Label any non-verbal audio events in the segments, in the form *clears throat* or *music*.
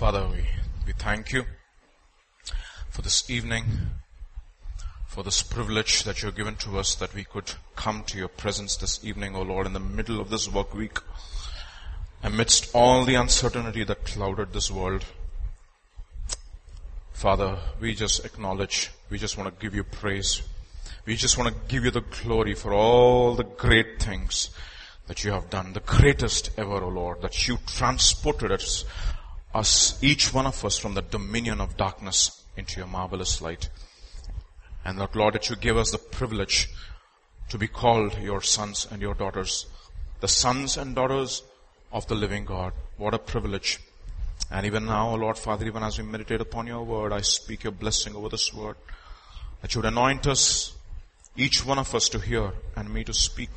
Father, we, we thank you for this evening, for this privilege that you've given to us that we could come to your presence this evening, O Lord, in the middle of this work week, amidst all the uncertainty that clouded this world. Father, we just acknowledge, we just want to give you praise. We just want to give you the glory for all the great things that you have done, the greatest ever, O Lord, that you transported us us, each one of us from the dominion of darkness into your marvelous light. And that Lord, that you give us the privilege to be called your sons and your daughters, the sons and daughters of the living God. What a privilege. And even now, Lord Father, even as we meditate upon your word, I speak your blessing over this word. That you would anoint us, each one of us to hear and me to speak.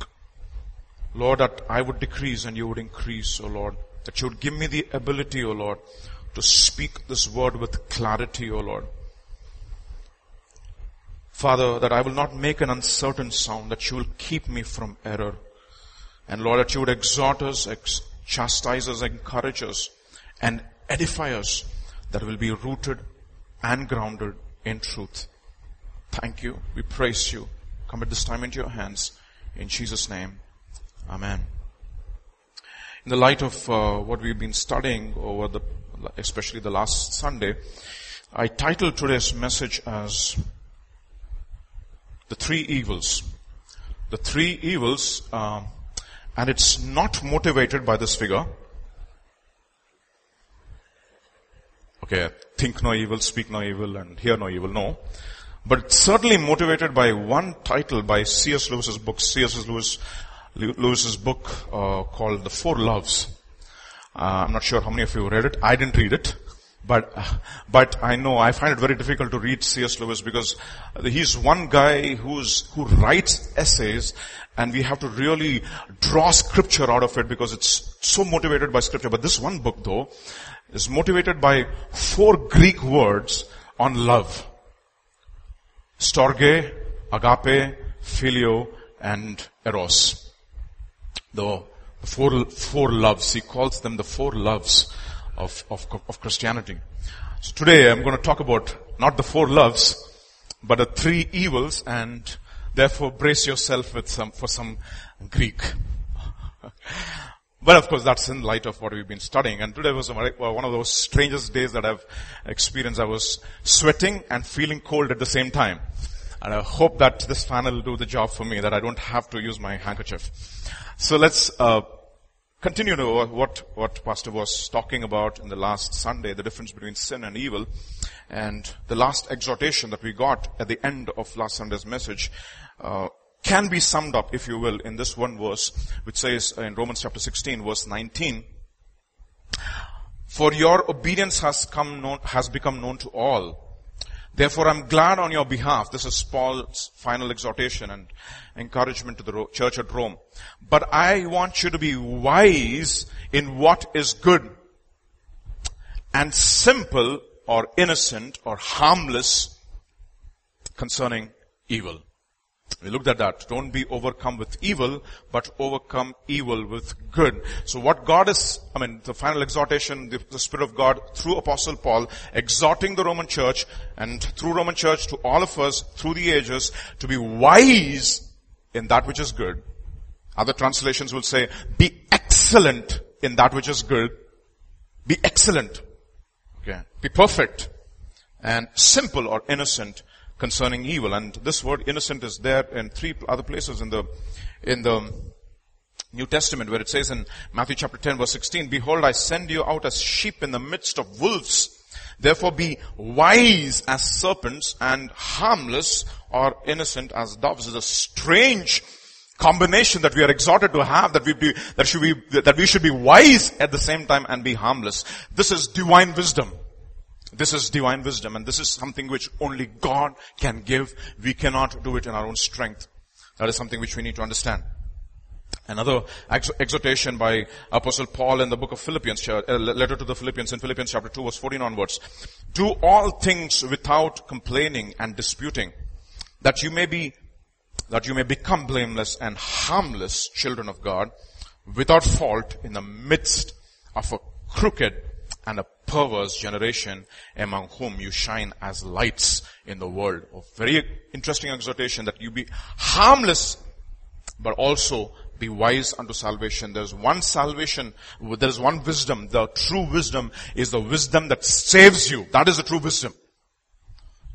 Lord, that I would decrease and you would increase, O Lord. That you would give me the ability, O Lord, to speak this word with clarity, O Lord. Father, that I will not make an uncertain sound, that you will keep me from error. And Lord, that you would exhort us, ex- chastise us, encourage us, and edify us, that will be rooted and grounded in truth. Thank you. We praise you. Commit this time into your hands. In Jesus' name. Amen. In the light of uh, what we've been studying over the, especially the last Sunday, I titled today's message as the three evils. The three evils, um, and it's not motivated by this figure. Okay, think no evil, speak no evil, and hear no evil. No. But certainly motivated by one title by C.S. Lewis's book. C.S. Lewis Lewis's book uh, called The Four Loves. Uh, I'm not sure how many of you read it. I didn't read it. But, but I know I find it very difficult to read C.S. Lewis because he's one guy who's, who writes essays and we have to really draw scripture out of it because it's so motivated by scripture. But this one book though is motivated by four Greek words on love. Storge, agape, phileo, and eros the four, four loves. He calls them the four loves of, of, of Christianity. So today I'm going to talk about not the four loves, but the three evils and therefore brace yourself with some, for some Greek. *laughs* but of course that's in light of what we've been studying. And today was one of those strangest days that I've experienced. I was sweating and feeling cold at the same time. And I hope that this fan will do the job for me, that I don't have to use my handkerchief. So let's uh, continue to what what Pastor was talking about in the last Sunday, the difference between sin and evil, and the last exhortation that we got at the end of last Sunday's message. Uh, can be summed up, if you will, in this one verse, which says in Romans chapter 16, verse 19, For your obedience has come known, has become known to all, Therefore, I'm glad on your behalf. This is Paul's final exhortation and encouragement to the church at Rome. But I want you to be wise in what is good and simple or innocent or harmless concerning evil. We looked at that. Don't be overcome with evil, but overcome evil with good. So what God is, I mean, the final exhortation, the, the, Spirit of God through Apostle Paul, exhorting the Roman church and through Roman church to all of us through the ages to be wise in that which is good. Other translations will say, be excellent in that which is good. Be excellent. Okay. Be perfect. And simple or innocent concerning evil. And this word innocent is there in three other places in the, in the New Testament where it says in Matthew chapter 10 verse 16, Behold, I send you out as sheep in the midst of wolves. Therefore be wise as serpents and harmless or innocent as doves. is a strange combination that we are exhorted to have that we be, that should be, that we should be wise at the same time and be harmless. This is divine wisdom. This is divine wisdom and this is something which only God can give. We cannot do it in our own strength. That is something which we need to understand. Another exhortation by Apostle Paul in the book of Philippians, uh, letter to the Philippians in Philippians chapter 2 verse 14 onwards. Do all things without complaining and disputing, that you may be, that you may become blameless and harmless children of God, without fault in the midst of a crooked and a perverse generation among whom you shine as lights in the world. A very interesting exhortation that you be harmless, but also be wise unto salvation. There's one salvation, there's one wisdom. The true wisdom is the wisdom that saves you. That is the true wisdom.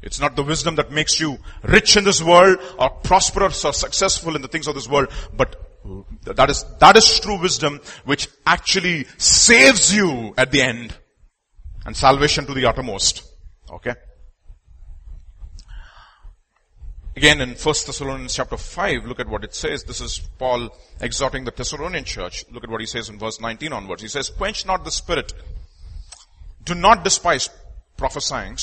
It's not the wisdom that makes you rich in this world or prosperous or successful in the things of this world, but that is, that is true wisdom which actually saves you at the end and salvation to the uttermost. Okay? Again in 1 Thessalonians chapter 5, look at what it says. This is Paul exhorting the Thessalonian church. Look at what he says in verse 19 onwards. He says, quench not the spirit. Do not despise prophesying.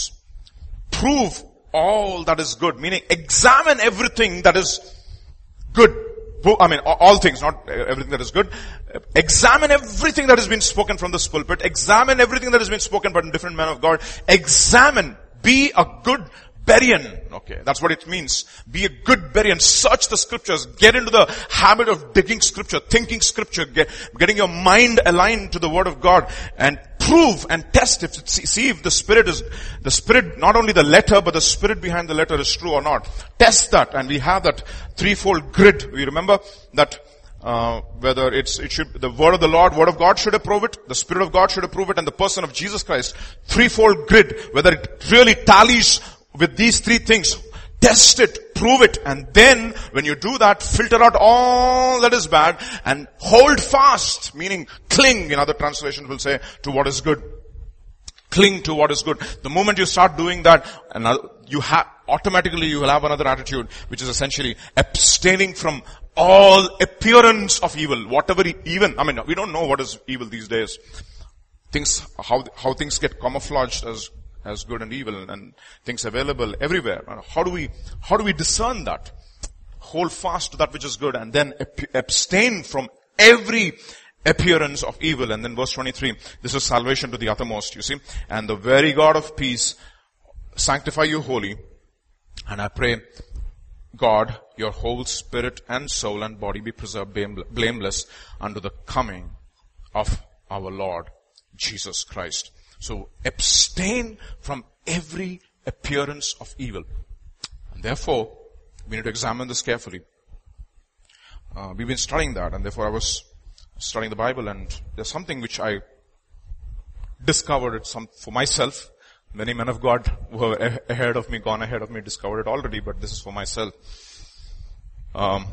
Prove all that is good. Meaning examine everything that is good. I mean, all things, not everything that is good. Examine everything that has been spoken from this pulpit. Examine everything that has been spoken by different men of God. Examine. Be a good Berean. Okay, that's what it means. Be a good Berean. Search the scriptures. Get into the habit of digging scripture, thinking scripture, get, getting your mind aligned to the word of God and prove and test if, see if the spirit is, the spirit, not only the letter, but the spirit behind the letter is true or not. Test that and we have that threefold grid. We remember that uh, whether it's it should the word of the Lord, word of God should approve it, the Spirit of God should approve it, and the person of Jesus Christ, threefold grid, whether it really tallies with these three things. Test it, prove it, and then when you do that, filter out all that is bad and hold fast, meaning cling, in other translations will say, to what is good. Cling to what is good. The moment you start doing that, you have, automatically you will have another attitude, which is essentially abstaining from all appearance of evil, whatever even, I mean, we don't know what is evil these days. Things, how, how things get camouflaged as as good and evil and things available everywhere. How do we, how do we discern that? Hold fast to that which is good and then abstain from every appearance of evil. And then verse 23, this is salvation to the uttermost, you see. And the very God of peace sanctify you wholly. And I pray, God, your whole spirit and soul and body be preserved blameless unto the coming of our Lord Jesus Christ. So abstain from every appearance of evil. And therefore, we need to examine this carefully. Uh, we've been studying that and therefore I was studying the Bible and there's something which I discovered some, for myself. Many men of God who are ahead of me, gone ahead of me, discovered it already, but this is for myself. Um,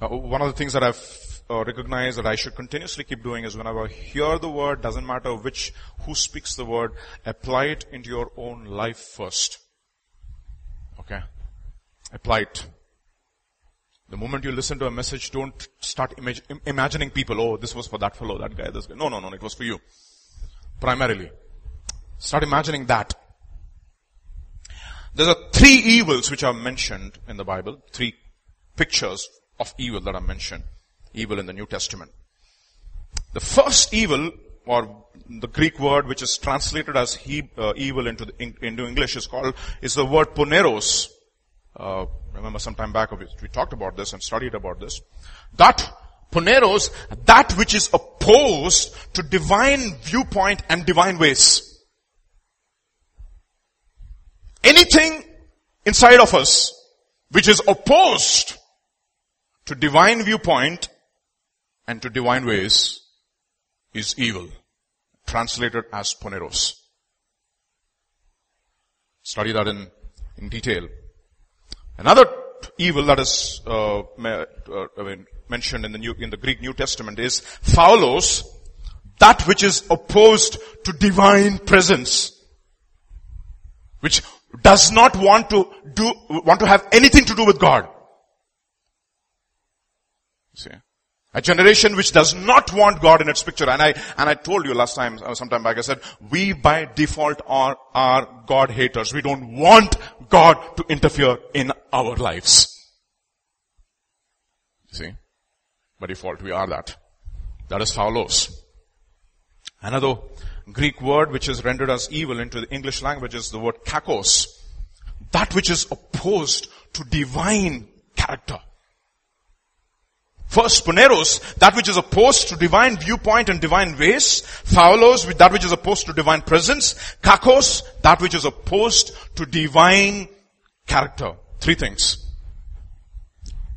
uh, one of the things that I've uh, recognize that I should continuously keep doing is whenever I hear the word, doesn't matter which, who speaks the word, apply it into your own life first. Okay? Apply it. The moment you listen to a message, don't start imag- imagining people, oh, this was for that fellow, that guy, this guy. No, no, no, it was for you. Primarily. Start imagining that. There are three evils which are mentioned in the Bible, three pictures of evil that are mentioned evil in the New Testament. The first evil, or the Greek word which is translated as he, uh, evil into, the, in, into English is called, is the word poneros. Uh, remember some time back we talked about this and studied about this. That poneros, that which is opposed to divine viewpoint and divine ways. Anything inside of us which is opposed to divine viewpoint and to divine ways is evil, translated as poneros. Study that in, in detail. Another evil that is uh, uh, I mean, mentioned in the New in the Greek New Testament is phaulos, that which is opposed to divine presence, which does not want to do want to have anything to do with God. See. A generation which does not want God in its picture. And I, and I told you last time, uh, sometime back, I said, we by default are, are God haters. We don't want God to interfere in our lives. See? By default, we are that. That is phaulos. Another Greek word which is rendered as evil into the English language is the word kakos. That which is opposed to divine character. First, poneros, that which is opposed to divine viewpoint and divine ways. Phaulos, that which is opposed to divine presence. Kakos, that which is opposed to divine character. Three things.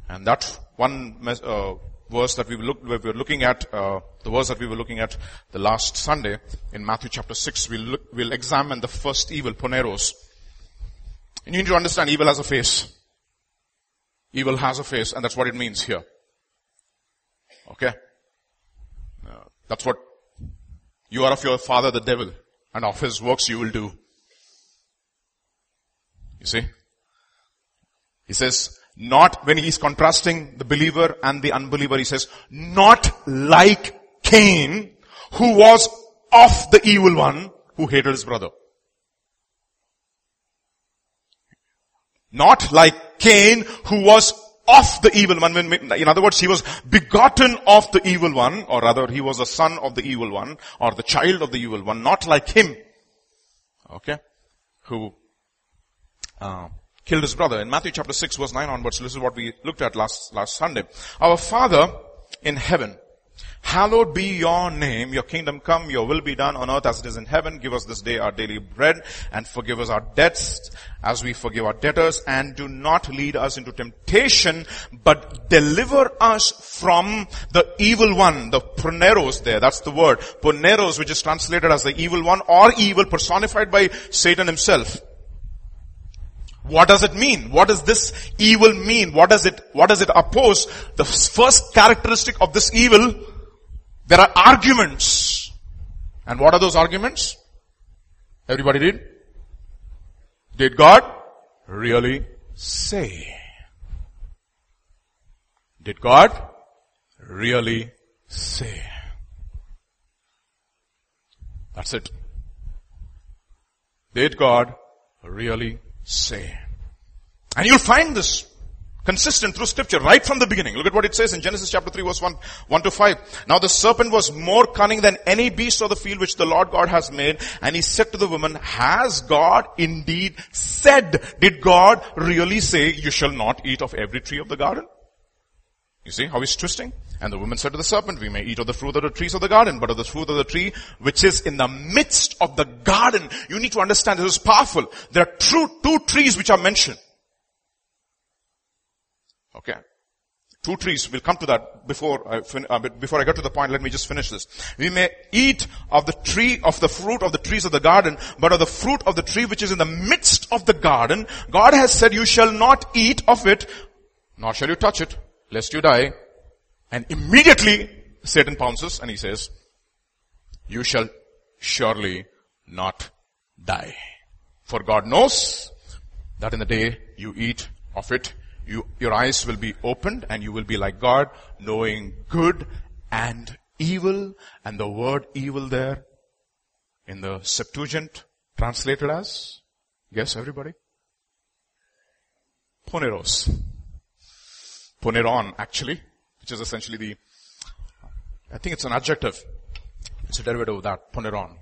And that one uh, verse that we, look, we were looking at, uh, the verse that we were looking at the last Sunday in Matthew chapter 6, we'll, look, we'll examine the first evil, poneros. And you need to understand evil has a face. Evil has a face, and that's what it means here. Okay? Uh, that's what you are of your father the devil, and of his works you will do. You see? He says, not when he's contrasting the believer and the unbeliever, he says, not like Cain, who was of the evil one, who hated his brother. Not like Cain, who was of the evil one. In other words, he was begotten of the evil one, or rather, he was a son of the evil one, or the child of the evil one, not like him. Okay? Who, uh, killed his brother. In Matthew chapter 6 verse 9 onwards, this is what we looked at last, last Sunday. Our Father in heaven, Hallowed be your name, your kingdom come, your will be done on earth as it is in heaven. Give us this day our daily bread and forgive us our debts as we forgive our debtors and do not lead us into temptation, but deliver us from the evil one, the poneros there, that's the word. Poneros which is translated as the evil one or evil personified by Satan himself. What does it mean? What does this evil mean? What does it, what does it oppose? The first characteristic of this evil there are arguments. And what are those arguments? Everybody did? Did God really say? Did God really say? That's it. Did God really say? And you'll find this Consistent through scripture, right from the beginning. Look at what it says in Genesis chapter 3 verse 1, 1 to 5. Now the serpent was more cunning than any beast of the field which the Lord God has made. And he said to the woman, has God indeed said, did God really say, you shall not eat of every tree of the garden? You see how he's twisting? And the woman said to the serpent, we may eat of the fruit of the trees of the garden, but of the fruit of the tree which is in the midst of the garden. You need to understand this is powerful. There are true, two trees which are mentioned. Okay. Two trees. We'll come to that before I, fin- uh, before I get to the point. Let me just finish this. We may eat of the tree, of the fruit of the trees of the garden, but of the fruit of the tree which is in the midst of the garden, God has said you shall not eat of it, nor shall you touch it, lest you die. And immediately Satan pounces and he says, you shall surely not die. For God knows that in the day you eat of it, you, your eyes will be opened and you will be like God, knowing good and evil. And the word evil there in the Septuagint translated as, guess everybody? Poneros. Poneron actually, which is essentially the, I think it's an adjective. It's a derivative of that, poneron.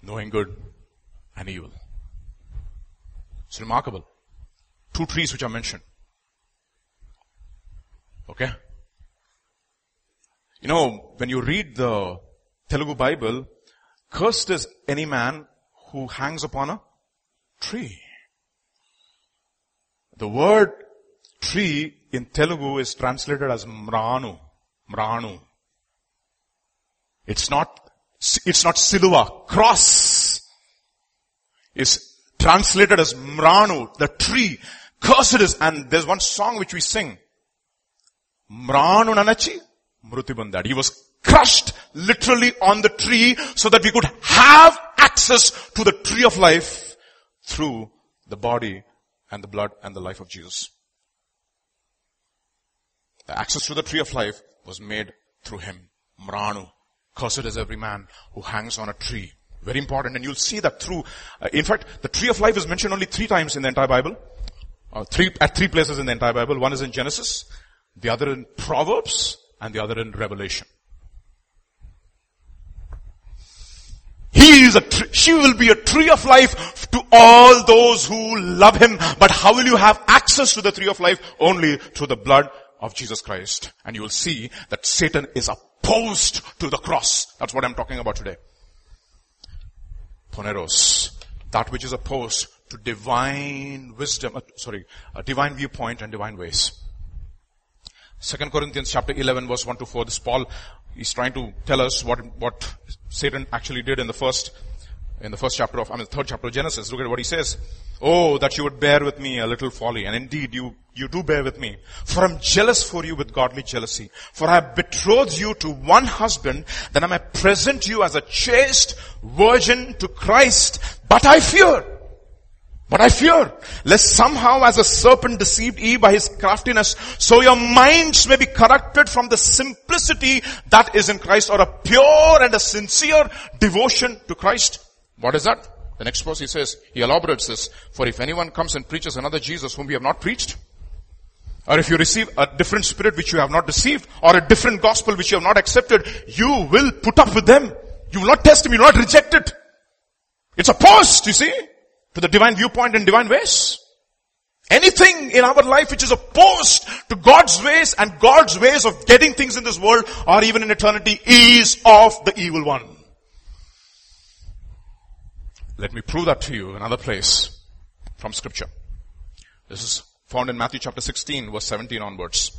Knowing good and evil. It's remarkable two trees which are mentioned. Okay? You know, when you read the Telugu Bible, cursed is any man who hangs upon a tree. The word tree in Telugu is translated as mranu. Mranu. It's not, it's not silva. Cross is translated as mranu, the tree. Cursed is, and there's one song which we sing. Mranu nanachi, mrutibandad. He was crushed literally on the tree so that we could have access to the tree of life through the body and the blood and the life of Jesus. The access to the tree of life was made through him. Mranu. Cursed is every man who hangs on a tree. Very important. And you'll see that through, uh, in fact, the tree of life is mentioned only three times in the entire Bible. Uh, three, at three places in the entire Bible. One is in Genesis, the other in Proverbs, and the other in Revelation. He is a tree, she will be a tree of life to all those who love him. But how will you have access to the tree of life? Only through the blood of Jesus Christ and you will see that Satan is opposed to the cross. That's what I'm talking about today. Poneros. That which is opposed to divine wisdom, uh, sorry, a divine viewpoint and divine ways. Second Corinthians chapter 11 verse 1 to 4, this Paul is trying to tell us what, what Satan actually did in the first, in the first chapter of, I mean, third chapter of Genesis. Look at what he says. Oh, that you would bear with me a little folly. And indeed, you, you do bear with me. For I'm jealous for you with godly jealousy. For I have betrothed you to one husband, that I may present you as a chaste virgin to Christ. But I fear. But I fear, lest somehow as a serpent deceived Eve by his craftiness, so your minds may be corrupted from the simplicity that is in Christ or a pure and a sincere devotion to Christ. What is that? The next verse he says, he elaborates this, for if anyone comes and preaches another Jesus whom we have not preached, or if you receive a different spirit which you have not received, or a different gospel which you have not accepted, you will put up with them. You will not test them, you will not reject it. It's opposed, you see, to the divine viewpoint and divine ways. Anything in our life which is opposed to God's ways and God's ways of getting things in this world or even in eternity is of the evil one. Let me prove that to you another place from scripture. This is found in Matthew chapter 16 verse 17 onwards.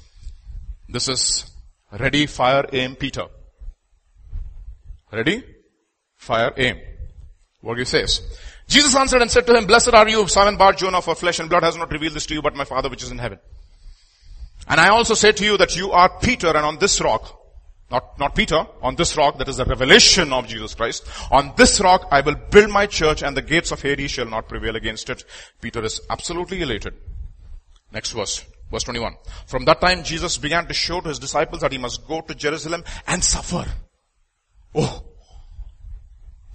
This is ready, fire, aim, Peter. Ready? Fire, aim. What he says. Jesus answered and said to him, Blessed are you, Simon Bar Jonah, for flesh and blood has not revealed this to you, but my Father which is in heaven. And I also say to you that you are Peter, and on this rock, not, not Peter, on this rock, that is the revelation of Jesus Christ, on this rock I will build my church, and the gates of Hades shall not prevail against it. Peter is absolutely elated. Next verse. Verse 21. From that time Jesus began to show to his disciples that he must go to Jerusalem and suffer. Oh.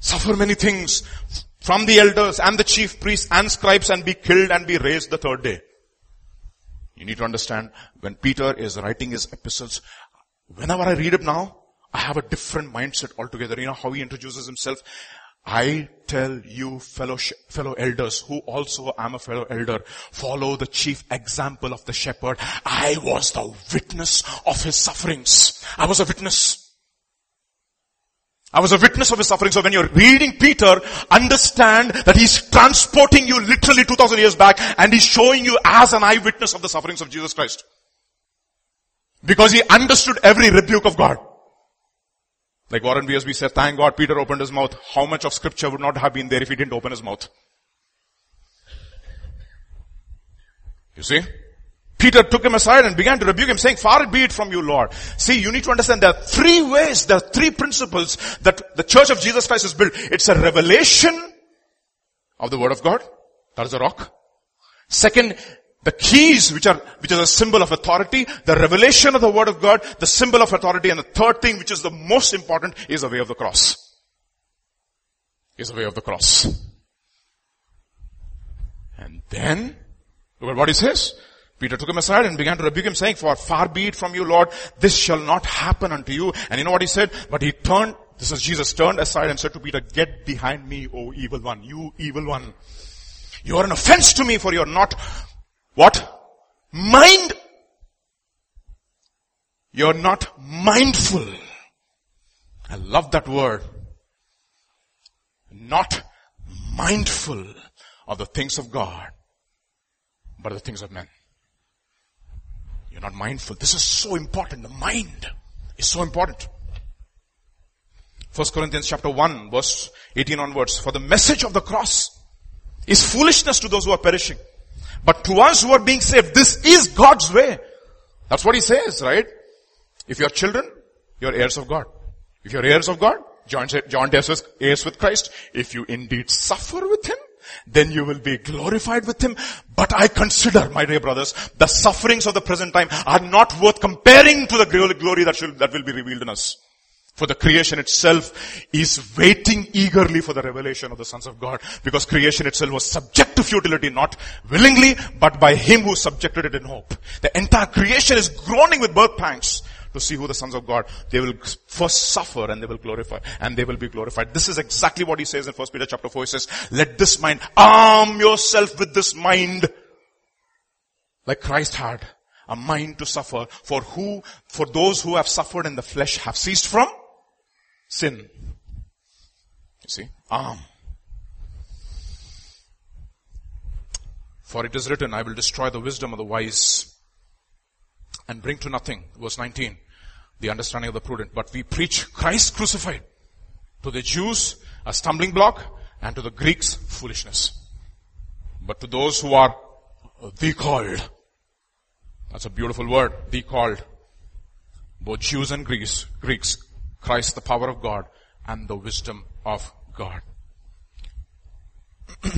Suffer many things from the elders and the chief priests and scribes and be killed and be raised the third day. You need to understand when Peter is writing his epistles, whenever I read it now, I have a different mindset altogether. You know how he introduces himself. I tell you fellow, fellow elders who also am a fellow elder, follow the chief example of the shepherd. I was the witness of his sufferings. I was a witness. I was a witness of his suffering. So when you're reading Peter, understand that he's transporting you literally 2000 years back and he's showing you as an eyewitness of the sufferings of Jesus Christ. Because he understood every rebuke of God. Like Warren Wiersbe said, thank God Peter opened his mouth. How much of scripture would not have been there if he didn't open his mouth? You see? Peter took him aside and began to rebuke him saying, far be it from you, Lord. See, you need to understand there are three ways, there are three principles that the church of Jesus Christ is built. It's a revelation of the word of God. That is a rock. Second, the keys which are, which is a symbol of authority, the revelation of the word of God, the symbol of authority, and the third thing which is the most important is the way of the cross. Is the way of the cross. And then, look at what he says. Peter took him aside and began to rebuke him saying, for far be it from you, Lord, this shall not happen unto you. And you know what he said? But he turned, this is Jesus, turned aside and said to Peter, get behind me, O evil one, you evil one. You are an offense to me for you're not, what? Mind. You're not mindful. I love that word. Not mindful of the things of God, but the things of men. You're not mindful. This is so important. The mind is so important. First Corinthians chapter 1 verse 18 onwards. For the message of the cross is foolishness to those who are perishing. But to us who are being saved, this is God's way. That's what he says, right? If you're children, you're heirs of God. If you're heirs of God, John, John heirs with Christ. If you indeed suffer with him, then you will be glorified with him. But I consider, my dear brothers, the sufferings of the present time are not worth comparing to the glory that, shall, that will be revealed in us. For the creation itself is waiting eagerly for the revelation of the sons of God. Because creation itself was subject to futility, not willingly, but by Him who subjected it in hope. The entire creation is groaning with birth pangs to see who the sons of God, they will first suffer and they will glorify, and they will be glorified. This is exactly what he says in 1 Peter chapter 4. He says, let this mind, arm yourself with this mind, like Christ had. a mind to suffer, for who, for those who have suffered in the flesh have ceased from sin. You see? Um. For it is written, I will destroy the wisdom of the wise and bring to nothing, verse 19, the understanding of the prudent. But we preach Christ crucified. To the Jews, a stumbling block, and to the Greeks, foolishness. But to those who are the called, that's a beautiful word, the called, both Jews and Greeks, Greeks, Christ the power of God and the wisdom of God. *clears throat*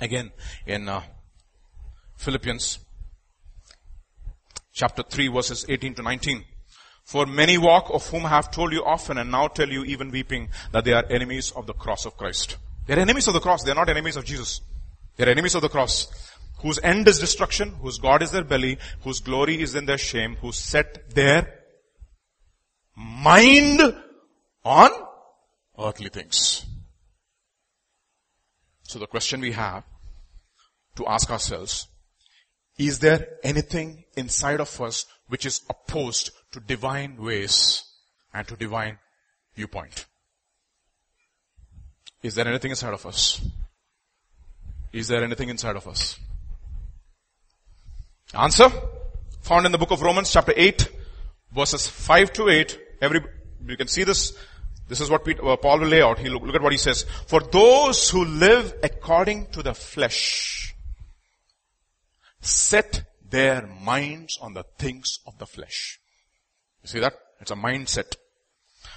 Again, in uh, Philippians chapter 3 verses 18 to 19. For many walk of whom I have told you often and now tell you even weeping that they are enemies of the cross of Christ. They're enemies of the cross. They're not enemies of Jesus. They're enemies of the cross. Whose end is destruction, whose God is their belly, whose glory is in their shame, who set their mind on earthly things. So the question we have to ask ourselves, is there anything inside of us which is opposed to divine ways and to divine viewpoint? Is there anything inside of us? Is there anything inside of us? Answer found in the book of Romans chapter 8 verses 5 to 8. Every, you can see this this is what Peter, uh, Paul will lay out. He look, look at what he says. For those who live according to the flesh, set their minds on the things of the flesh. You see that? It's a mindset.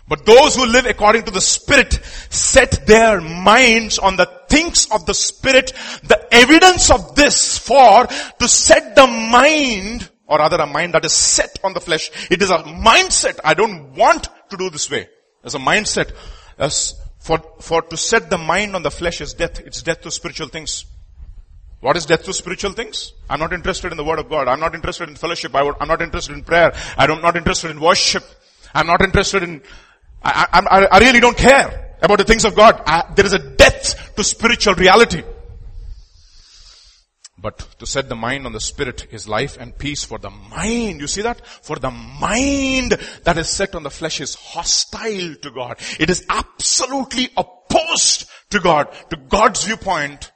But those who live according to the Spirit set their minds on the things of the Spirit. The evidence of this for to set the mind, or rather a mind that is set on the flesh. It is a mindset. I don't want to do this way. As a mindset. As for, for to set the mind on the flesh is death. It's death to spiritual things. What is death to spiritual things? I'm not interested in the word of God. I'm not interested in fellowship. I am not interested in prayer. I'm not interested in worship. I'm not interested in, I, I, I really don't care about the things of God. I, there is a death to spiritual reality. But to set the mind on the spirit is life and peace for the mind. You see that? For the mind that is set on the flesh is hostile to God. It is absolutely opposed to God, to God's viewpoint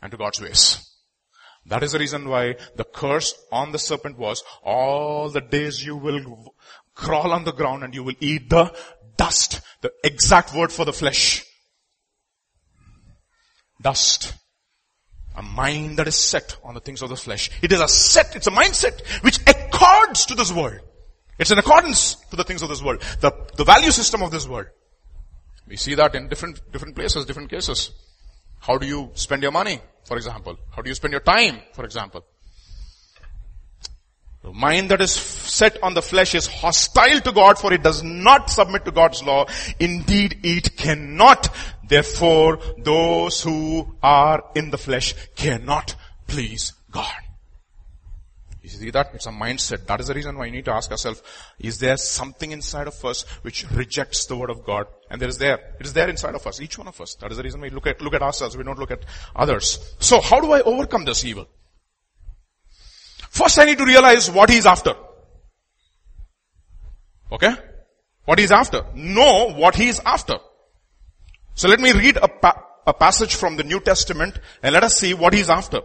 and to God's ways. That is the reason why the curse on the serpent was all the days you will crawl on the ground and you will eat the dust. The exact word for the flesh. Dust. A mind that is set on the things of the flesh. It is a set, it's a mindset which accords to this world. It's in accordance to the things of this world. The, the value system of this world. We see that in different, different places, different cases. How do you spend your money, for example? How do you spend your time, for example? The mind that is set on the flesh is hostile to God for it does not submit to God's law. Indeed, it cannot. Therefore, those who are in the flesh cannot please God. You see that? It's a mindset. That is the reason why you need to ask ourselves, is there something inside of us which rejects the word of God? And there is there. It is there inside of us, each one of us. That is the reason we look at, look at ourselves, we don't look at others. So how do I overcome this evil? First I need to realize what he's after. Okay? What he's after. Know what he's after. So let me read a, pa- a passage from the New Testament and let us see what he's after.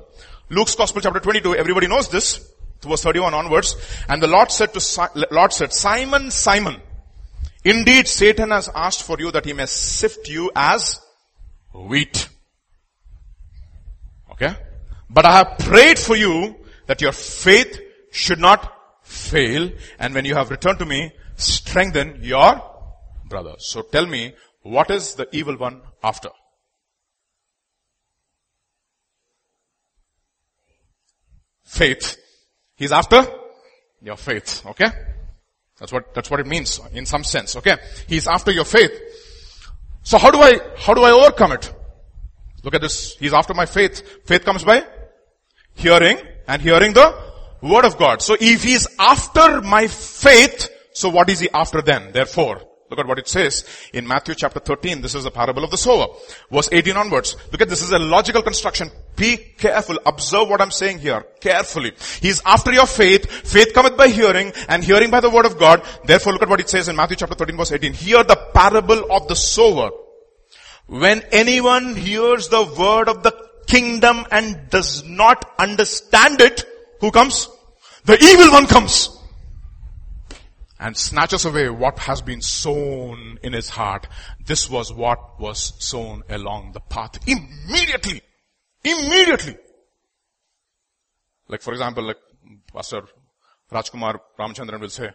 Luke's Gospel chapter 22, everybody knows this, verse 31 onwards. And the Lord said to, Lord said, Simon, Simon, indeed Satan has asked for you that he may sift you as wheat. Okay? But I have prayed for you that your faith should not fail. And when you have returned to me, strengthen your brother. So tell me, what is the evil one after? Faith. He's after your faith. Okay? That's what, that's what it means in some sense. Okay? He's after your faith. So how do I, how do I overcome it? Look at this. He's after my faith. Faith comes by hearing and hearing the word of God. So if he is after my faith, so what is he after then? Therefore, Look at what it says in Matthew chapter 13. This is the parable of the sower. Verse 18 onwards. Look at this is a logical construction. Be careful. Observe what I'm saying here carefully. He's after your faith. Faith cometh by hearing and hearing by the word of God. Therefore look at what it says in Matthew chapter 13 verse 18. Hear the parable of the sower. When anyone hears the word of the kingdom and does not understand it, who comes? The evil one comes and snatches away what has been sown in his heart. This was what was sown along the path. Immediately. Immediately. Like for example, like Pastor Rajkumar Ramchandran will say,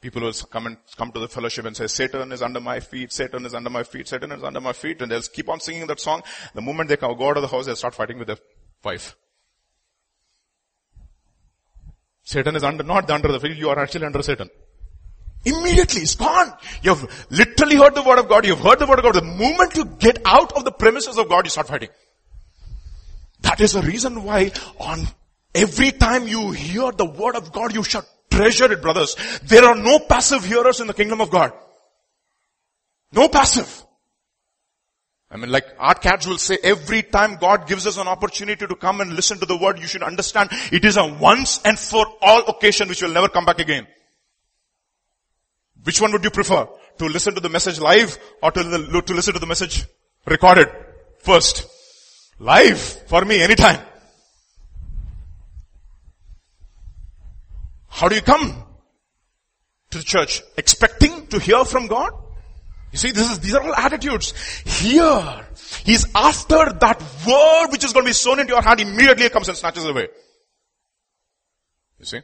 people will come and come to the fellowship and say, Satan is under my feet, Satan is under my feet, Satan is under my feet, and they'll keep on singing that song. The moment they go out of the house, they'll start fighting with their wife. Satan is under, not under the feet, you are actually under Satan. Immediately, it's gone. You've literally heard the word of God. You've heard the word of God. The moment you get out of the premises of God, you start fighting. That is the reason why on every time you hear the word of God, you should treasure it, brothers. There are no passive hearers in the kingdom of God. No passive. I mean, like Art Katz will say, every time God gives us an opportunity to come and listen to the word, you should understand it is a once and for all occasion which will never come back again. Which one would you prefer? To listen to the message live or to, to listen to the message recorded first? Live for me anytime. How do you come to the church? Expecting to hear from God? You see, this is, these are all attitudes. Here, He's after that word which is going to be sown into your heart, immediately comes and snatches away. You see?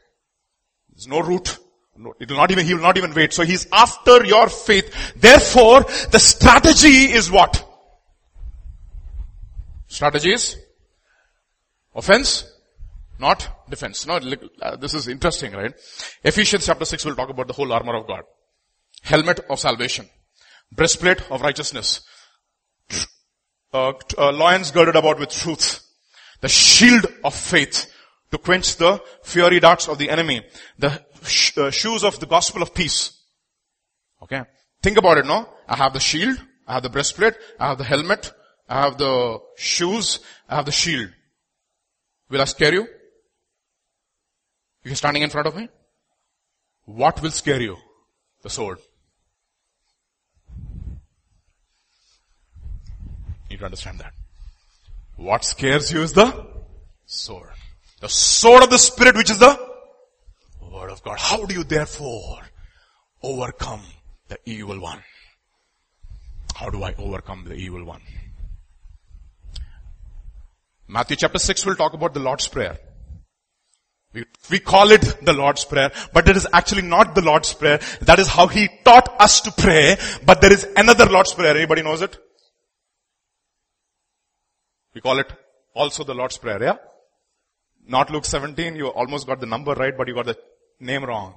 There's no root. No, it will not even, he will not even wait. So he's after your faith. Therefore, the strategy is what? Strategy is offense, not defense. No, uh, this is interesting, right? Ephesians chapter 6 will talk about the whole armor of God. Helmet of salvation. Breastplate of righteousness. Uh, uh, loins girded about with truth. The shield of faith to quench the fiery darts of the enemy. The sh- uh, shoes of the gospel of peace. Okay. Think about it, no? I have the shield, I have the breastplate, I have the helmet, I have the shoes, I have the shield. Will I scare you? You're standing in front of me? What will scare you? The sword. You need to understand that. What scares you is the sword. The sword of the Spirit which is the Word of God. How do you therefore overcome the evil one? How do I overcome the evil one? Matthew chapter 6 will talk about the Lord's Prayer. We, we call it the Lord's Prayer, but it is actually not the Lord's Prayer. That is how He taught us to pray, but there is another Lord's Prayer. Anybody knows it? We call it also the Lord's Prayer, yeah? Not Luke 17, you almost got the number right, but you got the name wrong.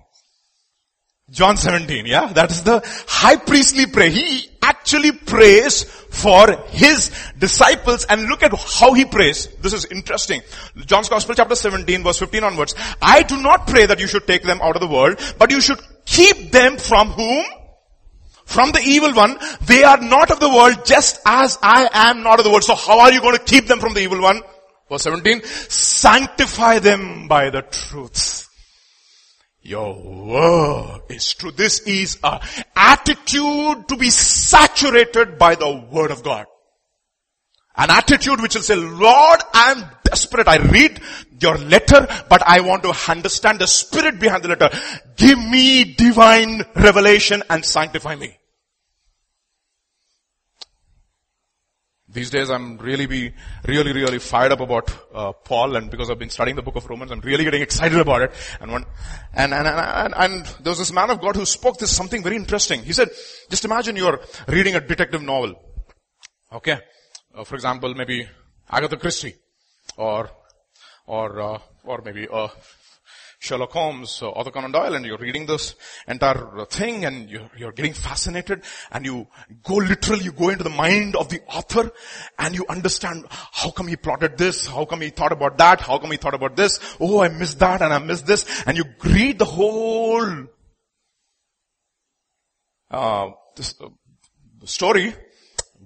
John 17, yeah? That is the high priestly prayer. He actually prays for his disciples and look at how he prays. This is interesting. John's Gospel chapter 17 verse 15 onwards. I do not pray that you should take them out of the world, but you should keep them from whom? From the evil one. They are not of the world just as I am not of the world. So how are you going to keep them from the evil one? Verse 17. Sanctify them by the truth. Your word is true. This is a attitude to be saturated by the word of God. An attitude which will say, Lord, I am desperate. I read your letter, but I want to understand the spirit behind the letter. Give me divine revelation and sanctify me. These days I'm really be, really, really fired up about, uh, Paul and because I've been studying the book of Romans, I'm really getting excited about it. And one, and, and, and, and, there was this man of God who spoke this something very interesting. He said, just imagine you're reading a detective novel. Okay? Uh, for example, maybe Agatha Christie or, or, uh, or maybe, uh, Sherlock Holmes, uh, Arthur Conan Doyle, and you're reading this entire thing and you're, you're getting fascinated and you go literally, you go into the mind of the author and you understand how come he plotted this, how come he thought about that, how come he thought about this, oh I missed that and I missed this, and you read the whole uh, this uh, story,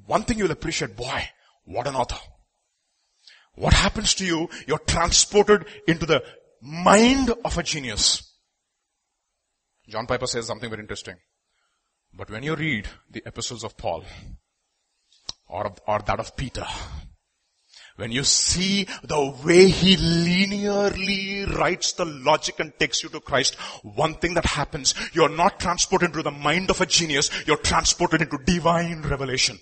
one thing you'll appreciate, boy, what an author. What happens to you? You're transported into the mind of a genius. John Piper says something very interesting. But when you read the epistles of Paul, or, or that of Peter, when you see the way he linearly writes the logic and takes you to Christ, one thing that happens, you're not transported into the mind of a genius, you're transported into divine revelation.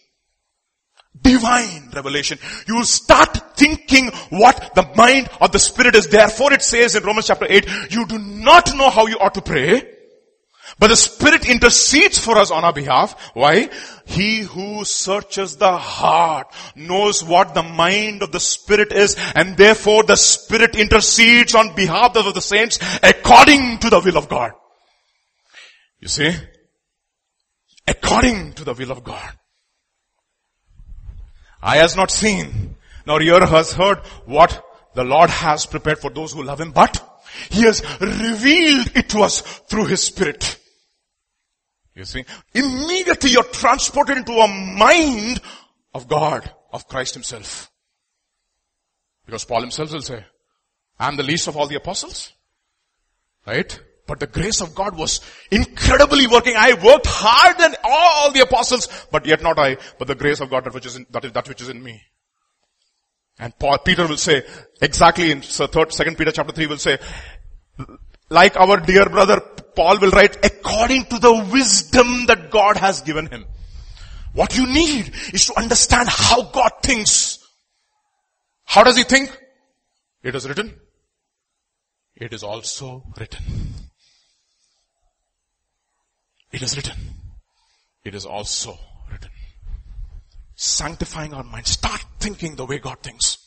Divine revelation. You start thinking what the mind of the Spirit is. Therefore it says in Romans chapter 8, you do not know how you ought to pray, but the Spirit intercedes for us on our behalf. Why? He who searches the heart knows what the mind of the Spirit is and therefore the Spirit intercedes on behalf of the saints according to the will of God. You see? According to the will of God. Eye has not seen, nor ear has heard what the Lord has prepared for those who love Him, but He has revealed it to us through His Spirit. You see, immediately you're transported into a mind of God, of Christ Himself. Because Paul himself will say, I'm the least of all the apostles. Right? But the grace of God was incredibly working. I worked hard than all the apostles, but yet not I, but the grace of God that which is in, that is that which is in me. And Paul, Peter will say, exactly in second Peter chapter 3 will say, like our dear brother Paul will write, according to the wisdom that God has given him. What you need is to understand how God thinks. How does he think? It is written. It is also written. It is written. It is also written. Sanctifying our mind. Start thinking the way God thinks.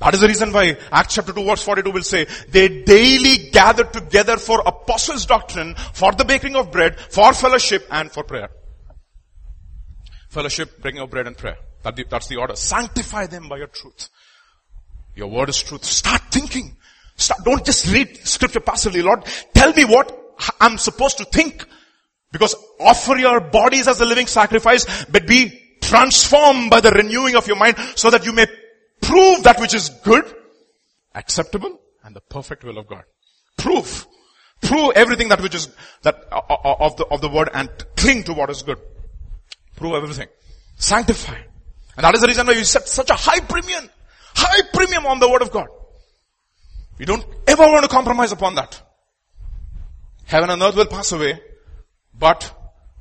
That is the reason why Acts chapter 2 verse 42 will say, they daily gathered together for apostles doctrine, for the baking of bread, for fellowship and for prayer. Fellowship, breaking of bread and prayer. That that's the order. Sanctify them by your truth. Your word is truth. Start thinking. Start, don't just read scripture passively. Lord, tell me what I'm supposed to think. Because offer your bodies as a living sacrifice, but be transformed by the renewing of your mind so that you may Prove that which is good, acceptable, and the perfect will of God. Prove. Prove everything that which is, that, uh, uh, of the, of the word and cling to what is good. Prove everything. Sanctify. And that is the reason why you set such a high premium, high premium on the word of God. You don't ever want to compromise upon that. Heaven and earth will pass away, but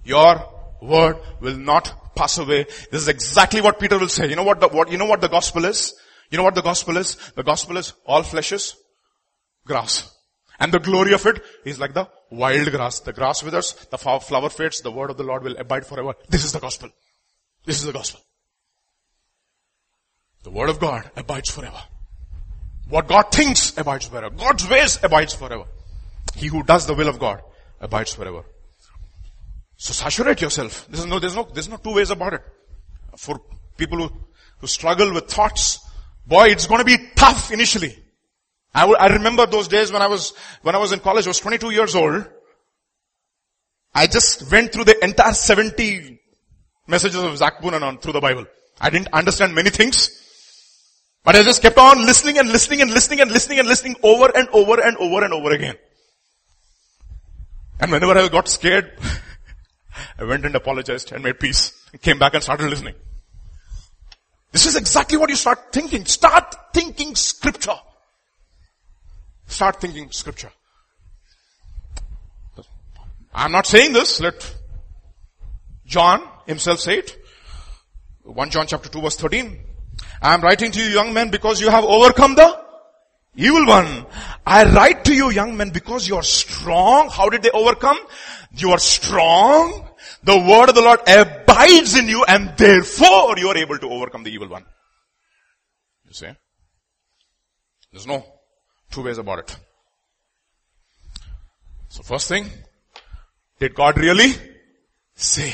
your word will not pass away. This is exactly what Peter will say. You know what the, what, you know what the gospel is? You know what the gospel is? The gospel is all flesh is grass. And the glory of it is like the wild grass. The grass withers, the flower fades, the word of the Lord will abide forever. This is the gospel. This is the gospel. The word of God abides forever. What God thinks abides forever. God's ways abides forever. He who does the will of God abides forever. So saturate yourself. There's no, there's no, there's no two ways about it. For people who, who struggle with thoughts, boy, it's going to be tough initially. I, w- I remember those days when I was, when I was in college, I was 22 years old. I just went through the entire 70 messages of Zac Poonen through the Bible. I didn't understand many things. But I just kept on listening and listening and listening and listening and listening over and over and over and over again. And whenever I got scared, *laughs* I went and apologized and made peace and came back and started listening. This is exactly what you start thinking. Start thinking scripture. Start thinking scripture. I'm not saying this. Let John himself say it. 1 John chapter 2 verse 13. I am writing to you young men because you have overcome the evil one. I write to you young men because you are strong. How did they overcome? You are strong. The word of the Lord abides in you and therefore you are able to overcome the evil one. You see? There's no two ways about it. So first thing, did God really say?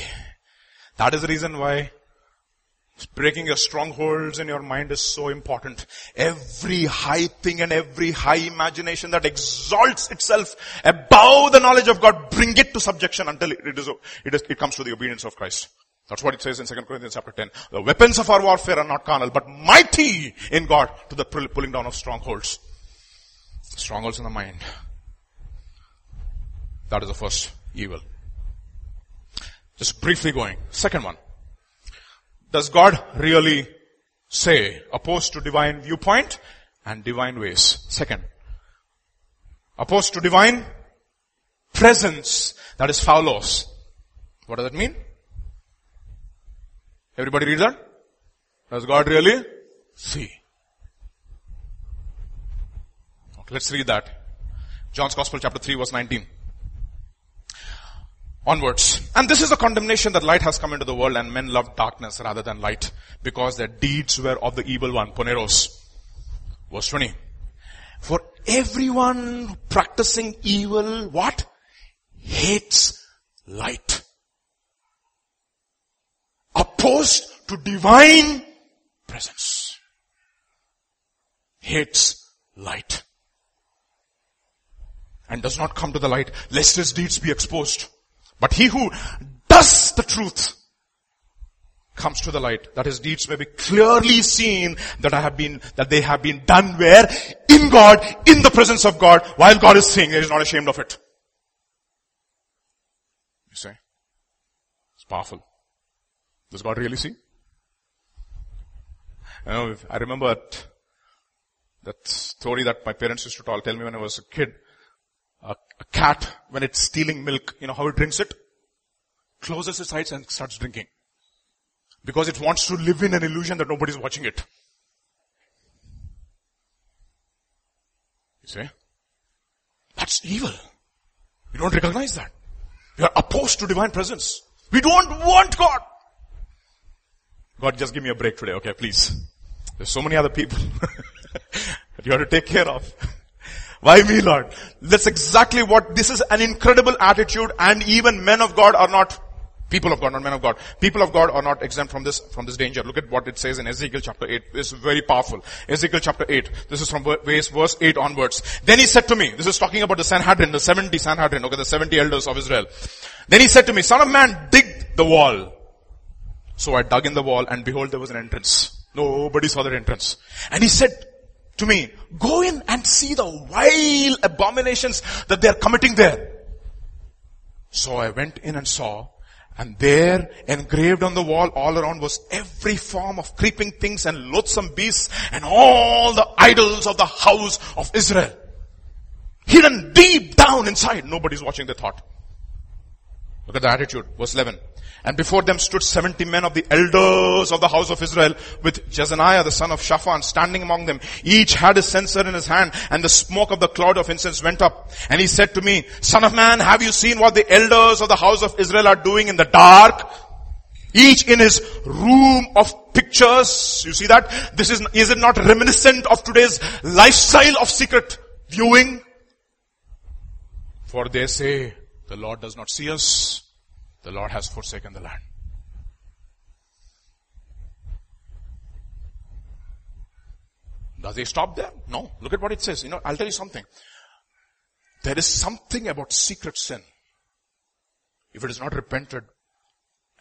That is the reason why Breaking your strongholds in your mind is so important. Every high thing and every high imagination that exalts itself above the knowledge of God, bring it to subjection until it is, it, is, it comes to the obedience of Christ. That's what it says in 2 Corinthians chapter 10. The weapons of our warfare are not carnal, but mighty in God to the pulling down of strongholds. Strongholds in the mind. That is the first evil. Just briefly going. Second one. Does God really say opposed to divine viewpoint and divine ways? Second. Opposed to divine presence. That is phaulos. What does that mean? Everybody read that? Does God really see? Okay, let's read that. John's Gospel chapter 3 verse 19 onwards. And this is the condemnation that light has come into the world and men love darkness rather than light because their deeds were of the evil one. Poneros. Verse 20. For everyone practicing evil, what? Hates light. Opposed to divine presence. Hates light. And does not come to the light lest his deeds be exposed. But he who does the truth comes to the light, that his deeds may be clearly seen that I have been, that they have been done where? In God, in the presence of God, while God is seeing, he is not ashamed of it. You see? It's powerful. Does God really see? You know, I remember that, that story that my parents used to tell, tell me when I was a kid a, cat, when it's stealing milk, you know how it drinks it? Closes its eyes and starts drinking. Because it wants to live in an illusion that nobody's watching it. You see? That's evil. We don't recognize that. We are opposed to divine presence. We don't want God. God, just give me a break today, okay, please. There's so many other people *laughs* that you have to take care of. Why me, Lord? That's exactly what, this is an incredible attitude and even men of God are not People of God, not men of God. People of God are not exempt from this, from this danger. Look at what it says in Ezekiel chapter 8. It's very powerful. Ezekiel chapter 8. This is from verse, verse 8 onwards. Then he said to me, this is talking about the Sanhedrin, the 70 Sanhedrin, okay, the 70 elders of Israel. Then he said to me, son of man, dig the wall. So I dug in the wall and behold there was an entrance. Nobody saw that entrance. And he said, to me, go in and see the vile abominations that they are committing there. So I went in and saw, and there engraved on the wall all around was every form of creeping things and loathsome beasts and all the idols of the house of Israel. Hidden deep down inside. Nobody's watching the thought. Look at the attitude. Verse 11. And before them stood 70 men of the elders of the house of Israel with Jaazaniah the son of Shaphan standing among them. Each had a censer in his hand and the smoke of the cloud of incense went up. And he said to me, son of man, have you seen what the elders of the house of Israel are doing in the dark? Each in his room of pictures. You see that? This is, is it not reminiscent of today's lifestyle of secret viewing? For they say, the Lord does not see us the Lord has forsaken the land. Does he stop there? No. Look at what it says. You know, I'll tell you something. There is something about secret sin. If it is not repented,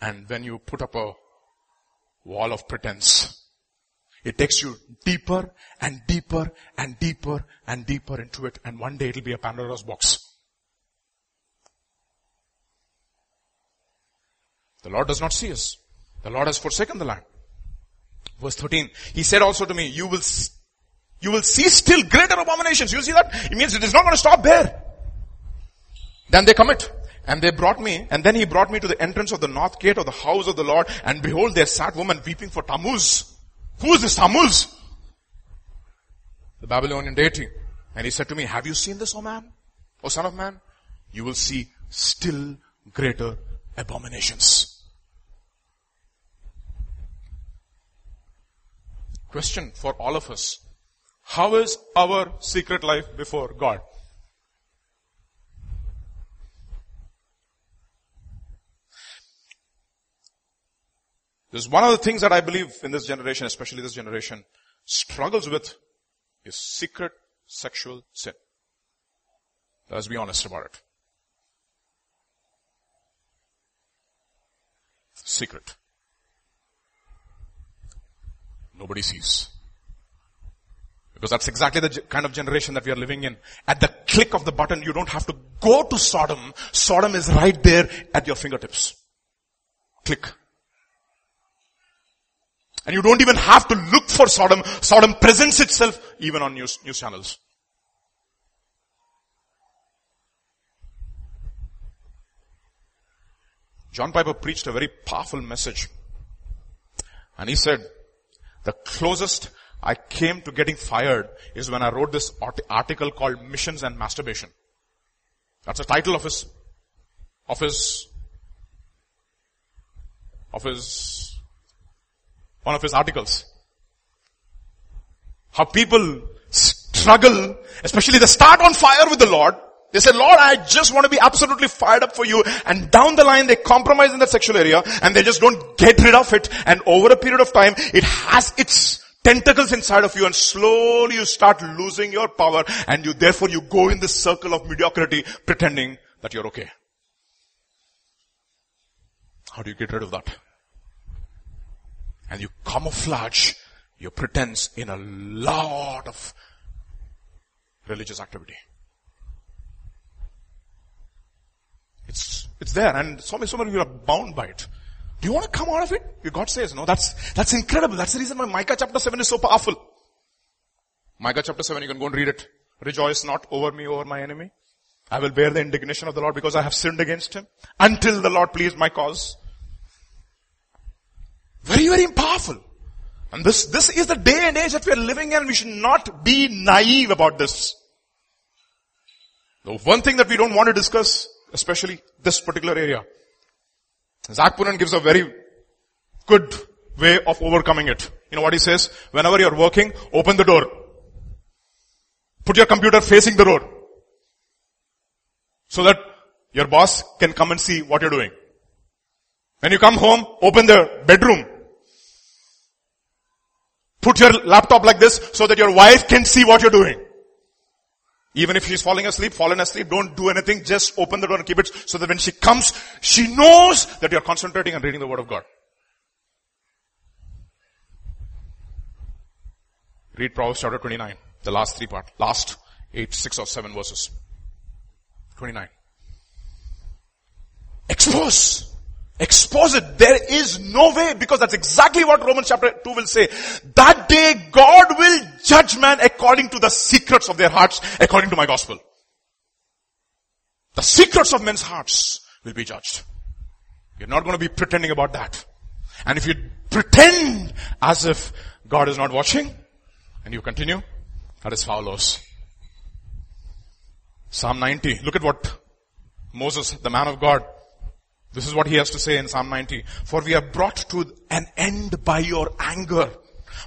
and when you put up a wall of pretense, it takes you deeper and deeper and deeper and deeper into it, and one day it'll be a Pandora's box. The Lord does not see us. The Lord has forsaken the land. Verse 13. He said also to me, you will, you will see still greater abominations. You see that? It means it is not going to stop there. Then they commit. And they brought me, and then he brought me to the entrance of the north gate of the house of the Lord, and behold, there sat woman weeping for Tammuz. Who is this Tammuz? The Babylonian deity. And he said to me, have you seen this, O man? O son of man? You will see still greater abominations. Question for all of us. How is our secret life before God? This is one of the things that I believe in this generation, especially this generation, struggles with is secret sexual sin. Let's be honest about it. Secret. Nobody sees. Because that's exactly the kind of generation that we are living in. At the click of the button, you don't have to go to Sodom. Sodom is right there at your fingertips. Click. And you don't even have to look for Sodom. Sodom presents itself even on news, news channels. John Piper preached a very powerful message. And he said, the closest I came to getting fired is when I wrote this article called Missions and Masturbation. That's the title of his, of his, of his, one of his articles. How people struggle, especially they start on fire with the Lord, they say, Lord, I just want to be absolutely fired up for you. And down the line, they compromise in that sexual area and they just don't get rid of it. And over a period of time, it has its tentacles inside of you and slowly you start losing your power and you therefore you go in this circle of mediocrity pretending that you're okay. How do you get rid of that? And you camouflage your pretense in a lot of religious activity. It's, it's there and so many, so many of you are bound by it. Do you want to come out of it? God says, no, that's, that's incredible. That's the reason why Micah chapter 7 is so powerful. Micah chapter 7, you can go and read it. Rejoice not over me, over my enemy. I will bear the indignation of the Lord because I have sinned against him until the Lord please my cause. Very, very powerful. And this, this is the day and age that we are living in. We should not be naive about this. The one thing that we don't want to discuss especially this particular area. Zac Poonen gives a very good way of overcoming it. You know what he says? Whenever you're working, open the door. Put your computer facing the road. So that your boss can come and see what you're doing. When you come home, open the bedroom. Put your laptop like this so that your wife can see what you're doing. Even if she's falling asleep, fallen asleep, don't do anything, just open the door and keep it so that when she comes, she knows that you're concentrating and reading the word of God. Read Proverbs chapter 29, the last three part, last eight, six or seven verses. 29. Expose. Expose it. There is no way because that's exactly what Romans chapter 2 will say. That day God will judge man according to the secrets of their hearts, according to my gospel. The secrets of men's hearts will be judged. You're not going to be pretending about that. And if you pretend as if God is not watching, and you continue, that is Phaulos. Psalm 90. Look at what Moses, the man of God, this is what he has to say in Psalm 90. For we are brought to an end by your anger.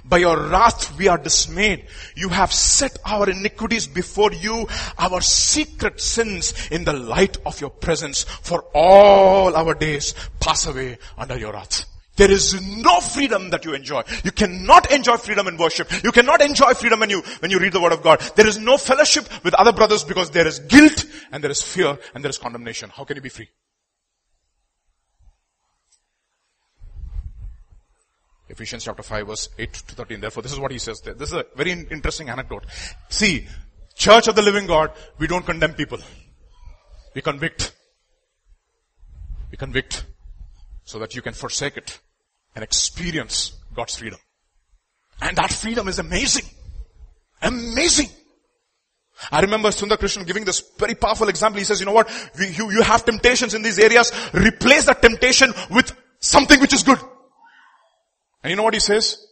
By your wrath we are dismayed. You have set our iniquities before you, our secret sins in the light of your presence. For all our days pass away under your wrath. There is no freedom that you enjoy. You cannot enjoy freedom in worship. You cannot enjoy freedom when you, when you read the word of God. There is no fellowship with other brothers because there is guilt and there is fear and there is condemnation. How can you be free? Ephesians chapter 5 verse 8 to 13. Therefore, this is what he says there. This is a very interesting anecdote. See, church of the living God, we don't condemn people. We convict. We convict so that you can forsake it and experience God's freedom. And that freedom is amazing. Amazing. I remember Sundar Krishnan giving this very powerful example. He says, you know what? You, you have temptations in these areas. Replace that temptation with something which is good. And you know what he says?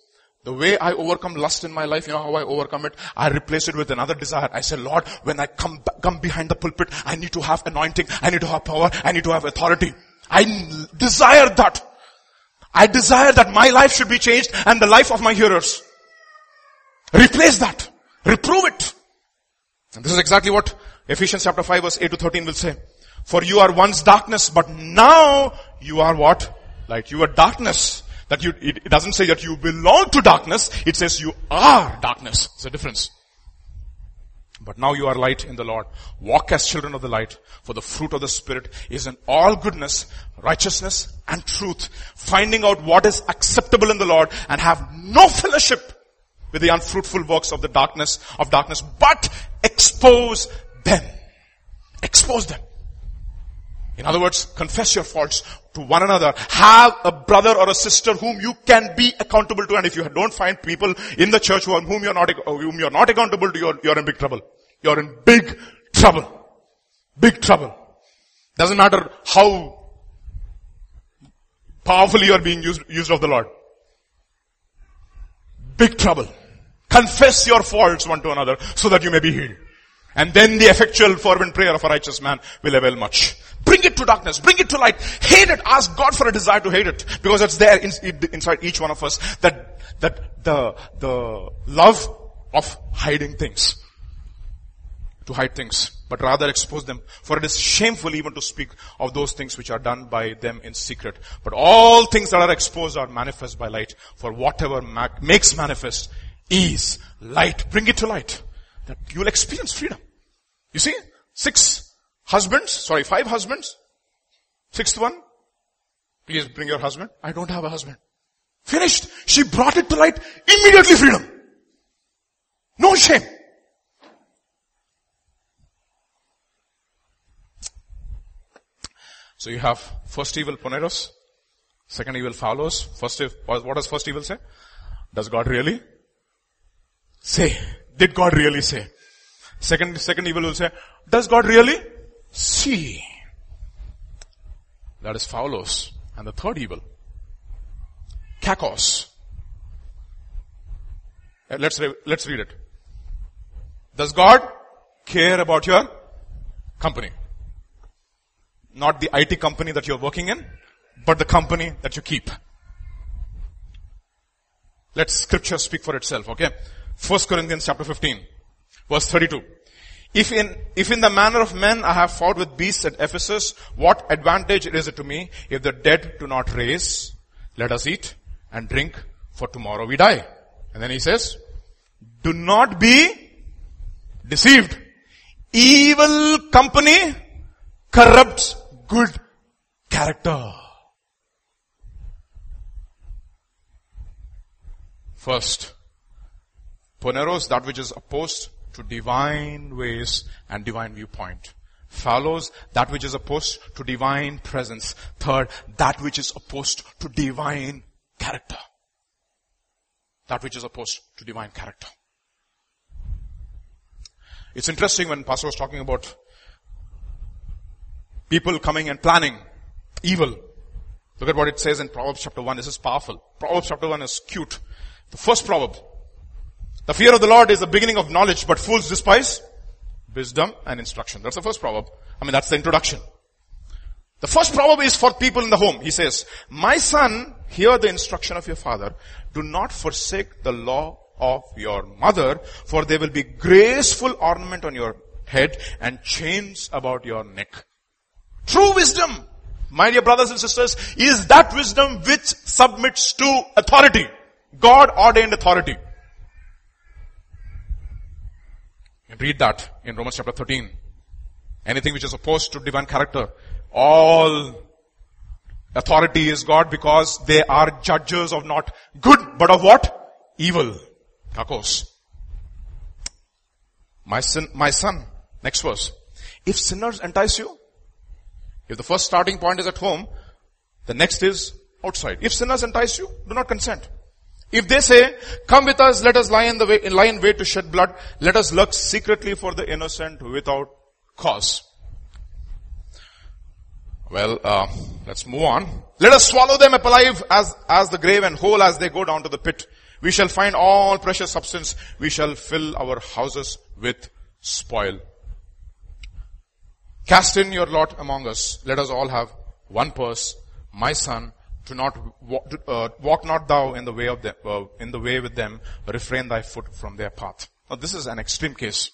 The way I overcome lust in my life, you know how I overcome it? I replace it with another desire. I say, Lord, when I come, come behind the pulpit, I need to have anointing, I need to have power, I need to have authority. I desire that. I desire that my life should be changed and the life of my hearers. Replace that. Reprove it. And this is exactly what Ephesians chapter 5 verse 8 to 13 will say. For you are once darkness, but now you are what? Light. You are darkness That you, it, it doesn't say that you belong to darkness, it says you are darkness. It's a difference. But now you are light in the Lord. Walk as children of the light, for the fruit of the Spirit is in all goodness, righteousness, and truth. Finding out what is acceptable in the Lord and have no fellowship with the unfruitful works of the darkness, of darkness, but expose them. Expose them. In other words, confess your faults to one another. Have a brother or a sister whom you can be accountable to. And if you don't find people in the church whom you're not, uh, whom you're not accountable to, you're, you're in big trouble. You're in big trouble. Big trouble. Doesn't matter how powerfully you are being used, used of the Lord. Big trouble. Confess your faults one to another so that you may be healed. And then the effectual fervent prayer of a righteous man will avail much. Bring it to darkness. Bring it to light. Hate it. Ask God for a desire to hate it. Because it's there in, inside each one of us. That, that the, the love of hiding things. To hide things. But rather expose them. For it is shameful even to speak of those things which are done by them in secret. But all things that are exposed are manifest by light. For whatever makes manifest is light. Bring it to light. That you'll experience freedom. You see? Six Husbands, sorry, five husbands. Sixth one, please bring your husband. I don't have a husband. Finished. She brought it to light. Immediately freedom. No shame. So you have first evil poneros, second evil Phaulos. First, what does first evil say? Does God really say? Did God really say? Second, second evil will say, does God really see. That is Phaulos. And the third evil, Kakos. Uh, let's, re- let's read it. Does God care about your company? Not the IT company that you're working in, but the company that you keep. Let scripture speak for itself, okay? First Corinthians chapter 15, verse 32. If in, if in the manner of men I have fought with beasts at Ephesus, what advantage is it to me if the dead do not raise? Let us eat and drink for tomorrow we die. And then he says, do not be deceived. Evil company corrupts good character. First, poneros, that which is opposed to divine ways and divine viewpoint. Phaulos that which is opposed to divine presence. Third, that which is opposed to divine character. That which is opposed to divine character. It's interesting when Pastor was talking about people coming and planning evil. Look at what it says in Proverbs chapter 1. This is powerful. Proverbs chapter 1 is cute. The first proverb, the fear of the Lord is the beginning of knowledge, but fools despise wisdom and instruction. That's the first proverb. I mean, that's the introduction. The first proverb is for people in the home. He says, my son, hear the instruction of your father. Do not forsake the law of your mother, for there will be graceful ornament on your head and chains about your neck. True wisdom, my dear brothers and sisters, is that wisdom which submits to authority. God ordained authority. Read that in Romans chapter 13. Anything which is opposed to divine character, all authority is God because they are judges of not good, but of what? Evil. Kakos. My son, my son, next verse. If sinners entice you, if the first starting point is at home, the next is outside. If sinners entice you, do not consent. If they say, come with us, let us lie in the way, lie in wait to shed blood, let us lurk secretly for the innocent without cause. Well, uh, let's move on. Let us swallow them up alive as, as the grave and whole as they go down to the pit. We shall find all precious substance. We shall fill our houses with spoil. Cast in your lot among us. Let us all have one purse. My son, to not walk, uh, walk not thou in the way of them, uh, in the way with them, refrain thy foot from their path. Now this is an extreme case.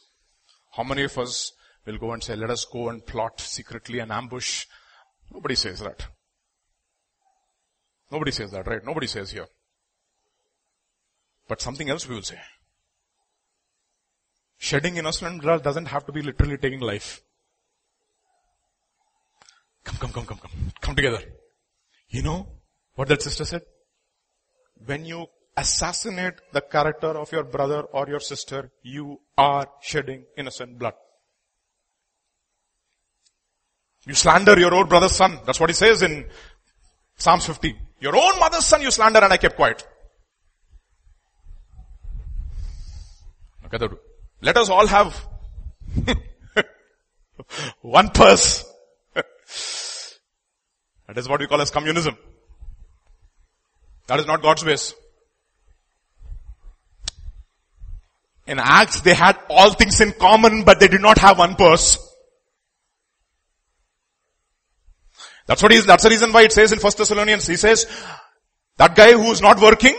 How many of us will go and say, let us go and plot secretly an ambush? Nobody says that. Nobody says that, right? Nobody says here. But something else we will say. Shedding innocent blood doesn't have to be literally taking life. Come, come, come, come, come. Come together. You know what that sister said? When you assassinate the character of your brother or your sister, you are shedding innocent blood. You slander your own brother's son. That's what he says in Psalms 50. Your own mother's son you slander and I kept quiet. Okay, let us all have *laughs* one purse. *laughs* that is what we call as communism. That is not God's ways. In Acts, they had all things in common, but they did not have one purse. That's what he's, that's the reason why it says in First Thessalonians, he says, that guy who is not working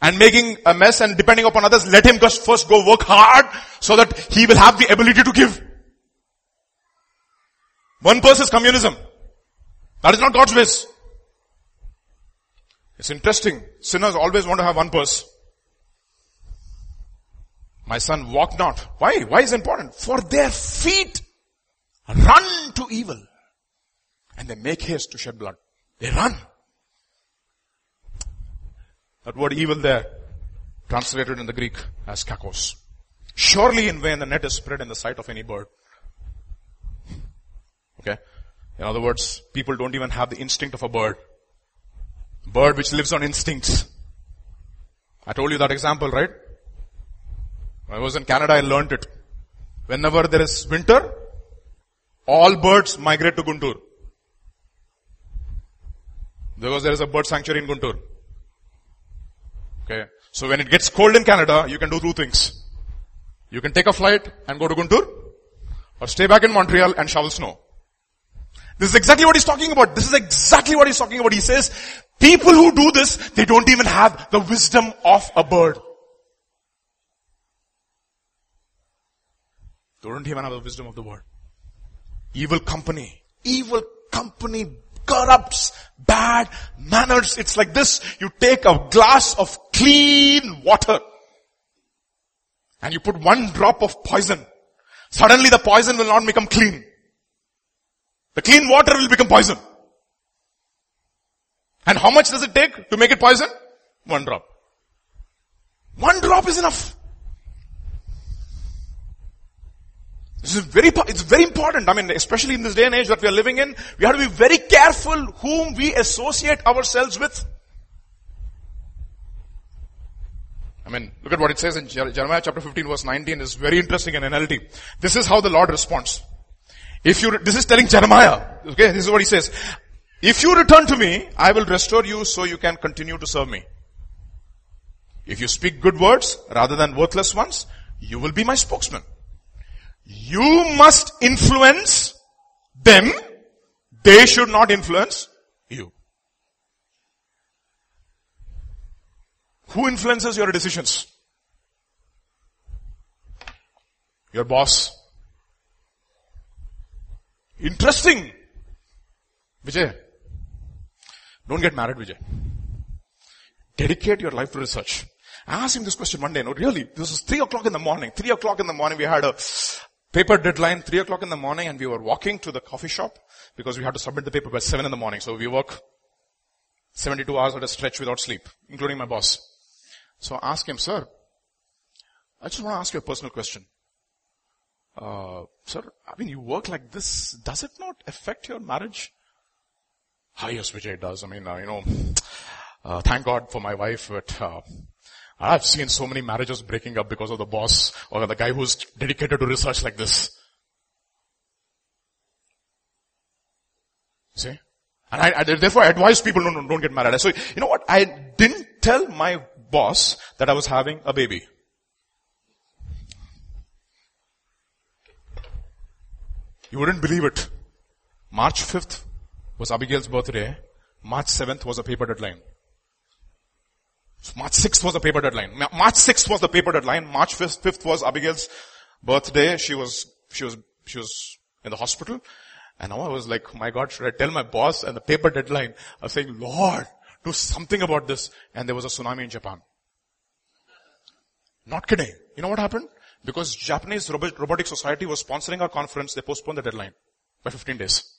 and making a mess and depending upon others, let him just first go work hard so that he will have the ability to give. One purse is communism. That is not God's ways. It's interesting. Sinners always want to have one purse. My son, walk not. Why? Why is important? For their feet run to evil. And they make haste to shed blood. They run. That word evil there, translated in the Greek as kakos. Surely in vain the net is spread in the sight of any bird. Okay? In other words, people don't even have the instinct of a bird. Bird which lives on instincts. I told you that example, right? When I was in Canada, I learned it. Whenever there is winter, all birds migrate to Guntur. Because there is a bird sanctuary in Guntur. Okay. So when it gets cold in Canada, you can do two things. You can take a flight and go to Guntur, or stay back in Montreal and shovel snow. This is exactly what he's talking about. This is exactly what he's talking about. He says, people who do this, they don't even have the wisdom of a bird. They don't even have the wisdom of the word. Evil company. Evil company corrupts bad manners. It's like this. You take a glass of clean water and you put one drop of poison. Suddenly the poison will not become clean. The clean water will become poison. And how much does it take to make it poison? One drop. One drop is enough. This is very, it's very important. I mean, especially in this day and age that we are living in, we have to be very careful whom we associate ourselves with. I mean, look at what it says in Jeremiah chapter 15 verse 19 is very interesting in NLT. This is how the Lord responds. If you, this is telling Jeremiah, okay, this is what he says. If you return to me, I will restore you so you can continue to serve me. If you speak good words rather than worthless ones, you will be my spokesman. You must influence them. They should not influence you. Who influences your decisions? Your boss. Interesting. Vijay. Don't get married, Vijay. Dedicate your life to research. I asked him this question one day. No, really, this was three o'clock in the morning. Three o'clock in the morning, we had a paper deadline, three o'clock in the morning, and we were walking to the coffee shop because we had to submit the paper by seven in the morning. So we work 72 hours at a stretch without sleep, including my boss. So I asked him, sir, I just want to ask you a personal question. Uh, sir, I mean, you work like this. Does it not affect your marriage? Yes, Vijay, it does. I mean, uh, you know, uh, thank God for my wife, but uh, I've seen so many marriages breaking up because of the boss or the guy who's dedicated to research like this. See? And I, I therefore advise people don't, don't get married. So, you know what? I didn't tell my boss that I was having a baby. You wouldn't believe it. March 5th was Abigail's birthday. March 7th was a paper deadline. March 6th was the paper deadline. March 6th was the paper deadline. March 5th, was Abigail's birthday. She was, she was, she was in the hospital. And now I was like, my God, should I tell my boss and the paper deadline? I was saying, Lord, do something about this. And there was a tsunami in Japan. Not kidding. You know what happened? Because Japanese Robotic Society was sponsoring our conference, they postponed the deadline by 15 days.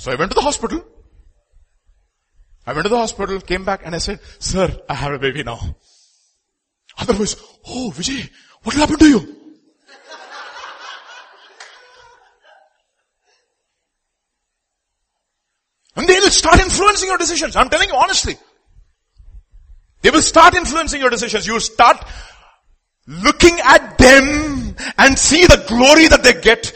So I went to the hospital. I went to the hospital, came back and I said, sir, I have a baby now. Otherwise, oh Vijay, what will happen to you? And they will start influencing your decisions. I'm telling you honestly. They will start influencing your decisions. You start looking at them and see the glory that they get.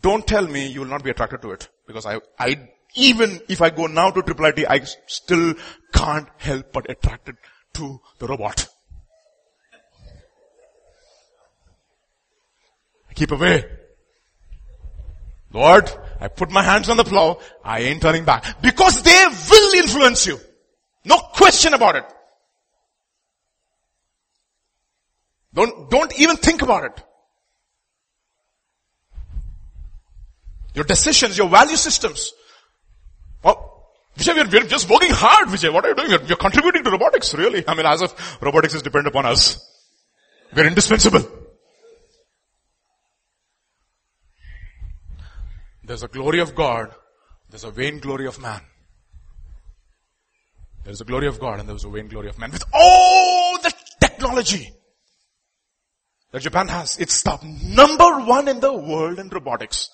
Don't tell me you will not be attracted to it. Because I, I, even if I go now to Triple IT, I still can't help but attracted to the robot. I keep away. Lord, I put my hands on the plow. I ain't turning back. Because they will influence you. No question about it. Don't, don't even think about it. Your decisions, your value systems. Well, Vijay, we're, we're just working hard, Vijay. What are you doing? You're, you're contributing to robotics, really. I mean, as if robotics is dependent upon us. We're indispensable. There's a glory of God. There's a vain glory of man. There's a glory of God and there's a vain glory of man. With all the technology that Japan has, it's the number one in the world in robotics.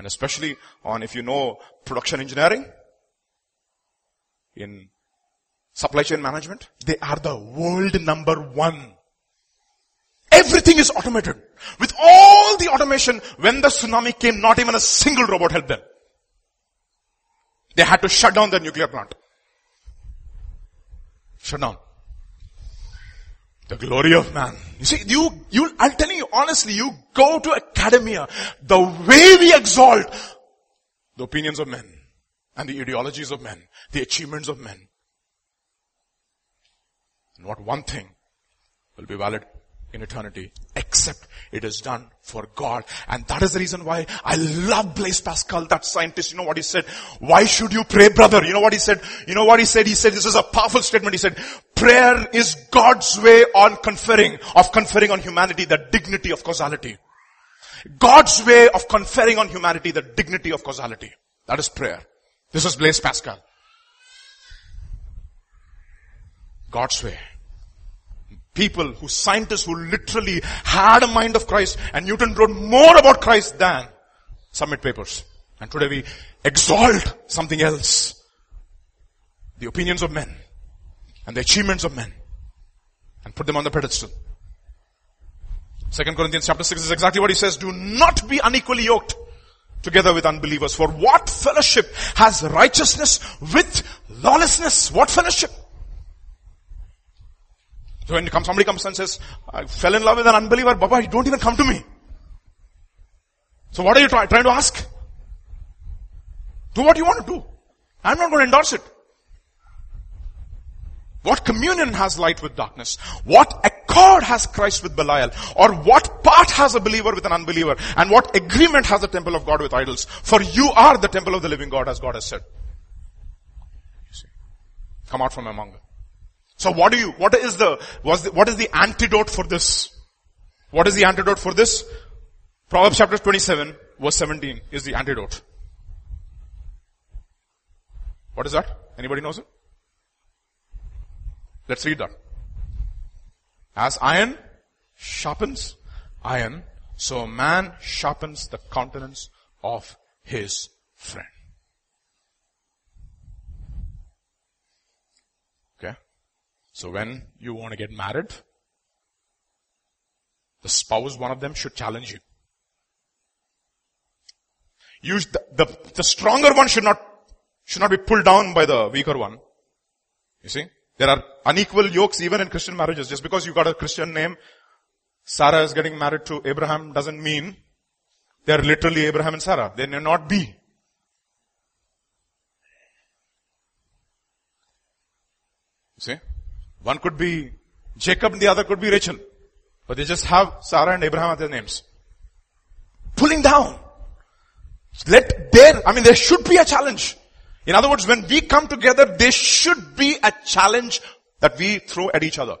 And especially on, if you know production engineering, in supply chain management, they are the world number one. Everything is automated. With all the automation, when the tsunami came, not even a single robot helped them. They had to shut down the nuclear plant. Shut down. The glory of man. You see, you, you, I'm telling you honestly, you go to academia, the way we exalt the opinions of men and the ideologies of men, the achievements of men. Not one thing will be valid in eternity, except it is done for God. And that is the reason why I love Blaise Pascal, that scientist. You know what he said? Why should you pray, brother? You know what he said? You know what he said? He said, this is a powerful statement. He said, prayer is God's way on conferring, of conferring on humanity the dignity of causality. God's way of conferring on humanity the dignity of causality. That is prayer. This is Blaise Pascal. God's way people who scientists who literally had a mind of Christ and Newton wrote more about Christ than submit papers. And today we exalt something else. The opinions of men and the achievements of men and put them on the pedestal. Second Corinthians chapter 6 is exactly what he says. Do not be unequally yoked together with unbelievers. For what fellowship has righteousness with lawlessness? What fellowship? So when somebody comes and says, I fell in love with an unbeliever, Baba, you don't even come to me. So what are you try, trying to ask? Do what you want to do. I'm not going to endorse it. What communion has light with darkness? What accord has Christ with Belial? Or what part has a believer with an unbeliever? And what agreement has the temple of God with idols? For you are the temple of the living God as God has said. Come out from among them. So what do you, what is the, what is the antidote for this? What is the antidote for this? Proverbs chapter 27 verse 17 is the antidote. What is that? Anybody knows it? Let's read that. As iron sharpens iron, so man sharpens the countenance of his friend. So when you want to get married, the spouse, one of them should challenge you. Use the, the, the stronger one should not, should not be pulled down by the weaker one. You see? There are unequal yokes even in Christian marriages. Just because you got a Christian name, Sarah is getting married to Abraham doesn't mean they're literally Abraham and Sarah. They may not be. See? One could be Jacob and the other could be Rachel. But they just have Sarah and Abraham as their names. Pulling down. Let there, I mean there should be a challenge. In other words, when we come together, there should be a challenge that we throw at each other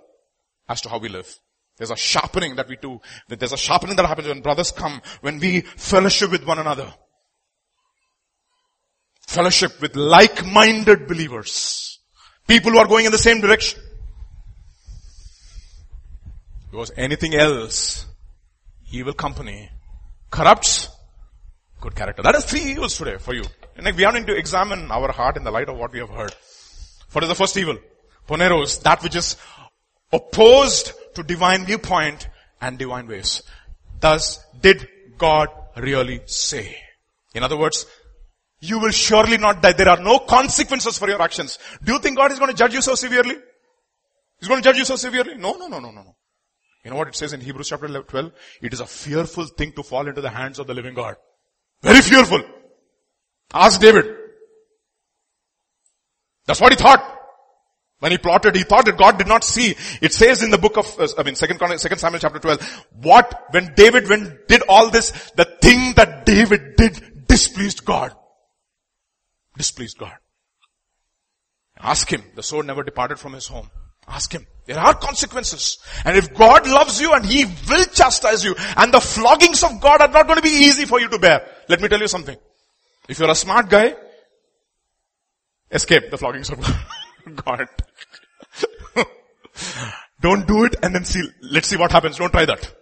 as to how we live. There's a sharpening that we do. There's a sharpening that happens when brothers come, when we fellowship with one another. Fellowship with like-minded believers. People who are going in the same direction. Because anything else, evil company, corrupts good character. That is three evils today for you. And we are going to examine our heart in the light of what we have heard. What is the first evil? Poneros, that which is opposed to divine viewpoint and divine ways. Thus, did God really say? In other words, you will surely not die. There are no consequences for your actions. Do you think God is going to judge you so severely? He's going to judge you so severely? No, no, no, no, no, no. You know what it says in Hebrews chapter 12? It is a fearful thing to fall into the hands of the living God. Very fearful. Ask David. That's what he thought. When he plotted, he thought that God did not see. It says in the book of, uh, I mean, second, second Samuel chapter 12, what, when David when did all this, the thing that David did displeased God. Displeased God. Ask him. The sword never departed from his home. Ask him. There are consequences. And if God loves you and He will chastise you and the floggings of God are not going to be easy for you to bear. Let me tell you something. If you're a smart guy, escape the floggings of *laughs* God. *laughs* Don't do it and then see, let's see what happens. Don't try that.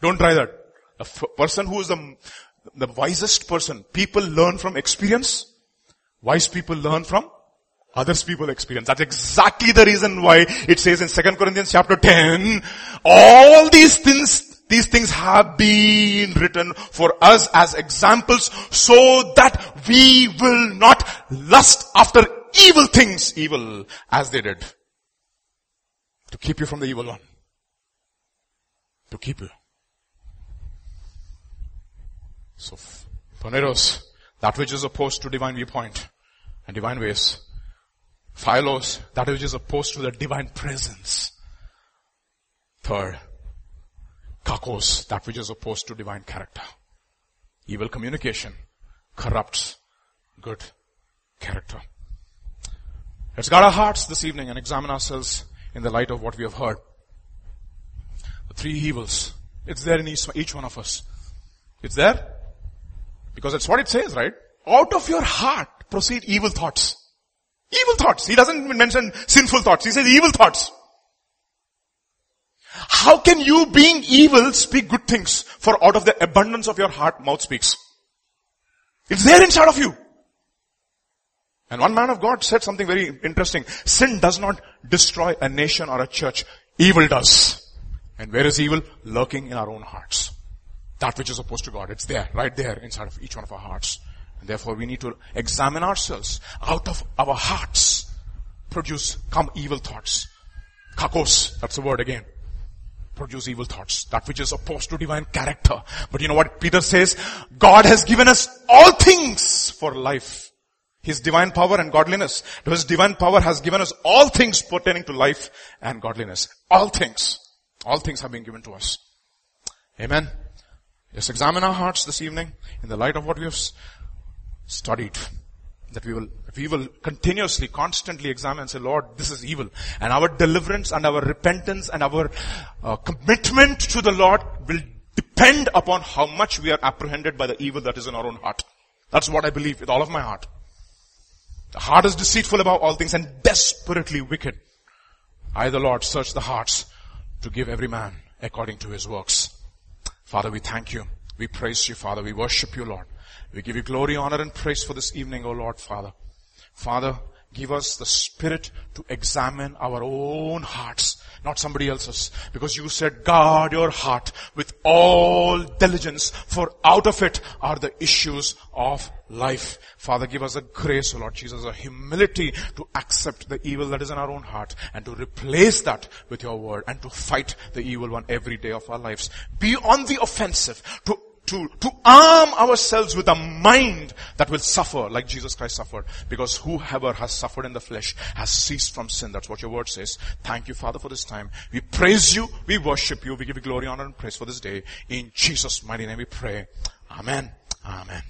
Don't try that. F- person who is the, the wisest person, people learn from experience. Wise people learn from others people experience. That's exactly the reason why it says in 2 Corinthians chapter 10, all these things, these things have been written for us as examples so that we will not lust after evil things, evil as they did. To keep you from the evil one. To keep you. So, Poneros, that which is opposed to divine viewpoint and divine ways. Phaulos, that which is opposed to the divine presence. Third, kakos, that which is opposed to divine character. Evil communication corrupts good character. Let's guard our hearts this evening and examine ourselves in the light of what we have heard. The three evils. It's there in each, each one of us. It's there. Because that's what it says, right? Out of your heart proceed evil thoughts. Evil thoughts. He doesn't mention sinful thoughts. He says evil thoughts. How can you being evil speak good things? For out of the abundance of your heart, mouth speaks. It's there inside of you. And one man of God said something very interesting. Sin does not destroy a nation or a church. Evil does. And where is evil? Lurking in our own hearts. That which is opposed to God. It's there, right there inside of each one of our hearts. Therefore we need to examine ourselves. Out of our hearts produce, come evil thoughts. Kakos, that's the word again. Produce evil thoughts. That which is opposed to divine character. But you know what Peter says? God has given us all things for life his divine power and godliness. His divine power has given us all things pertaining to life and godliness. All things. All things have been given to us. Amen. Let's examine our hearts this evening in the light of what we have studied. That we will, we will continuously, constantly examine and say, Lord, this is evil. And our deliverance and our repentance and our uh, commitment to the Lord will depend upon how much we are apprehended by the evil that is in our own heart. That's what I believe with all of my heart. The heart is deceitful above all things and desperately wicked. I, the Lord, search the hearts to give every man according to his works. Father, we thank you. We praise you, Father. We worship you, Lord. We give you glory, honor, and praise for this evening, O Lord, Father. Father, give us the spirit to examine our own hearts, not somebody else's. Because you said, guard your heart with all diligence, for out of it are the issues of life. Father, give us a grace, O Lord Jesus, a humility to accept the evil that is in our own heart and to replace that with your word and to fight the evil one every day of our lives. Be on the offensive to to, to arm ourselves with a mind that will suffer like Jesus Christ suffered. Because whoever has suffered in the flesh has ceased from sin. That's what your word says. Thank you, Father, for this time. We praise you. We worship you. We give you glory, honor, and praise for this day. In Jesus' mighty name we pray. Amen. Amen.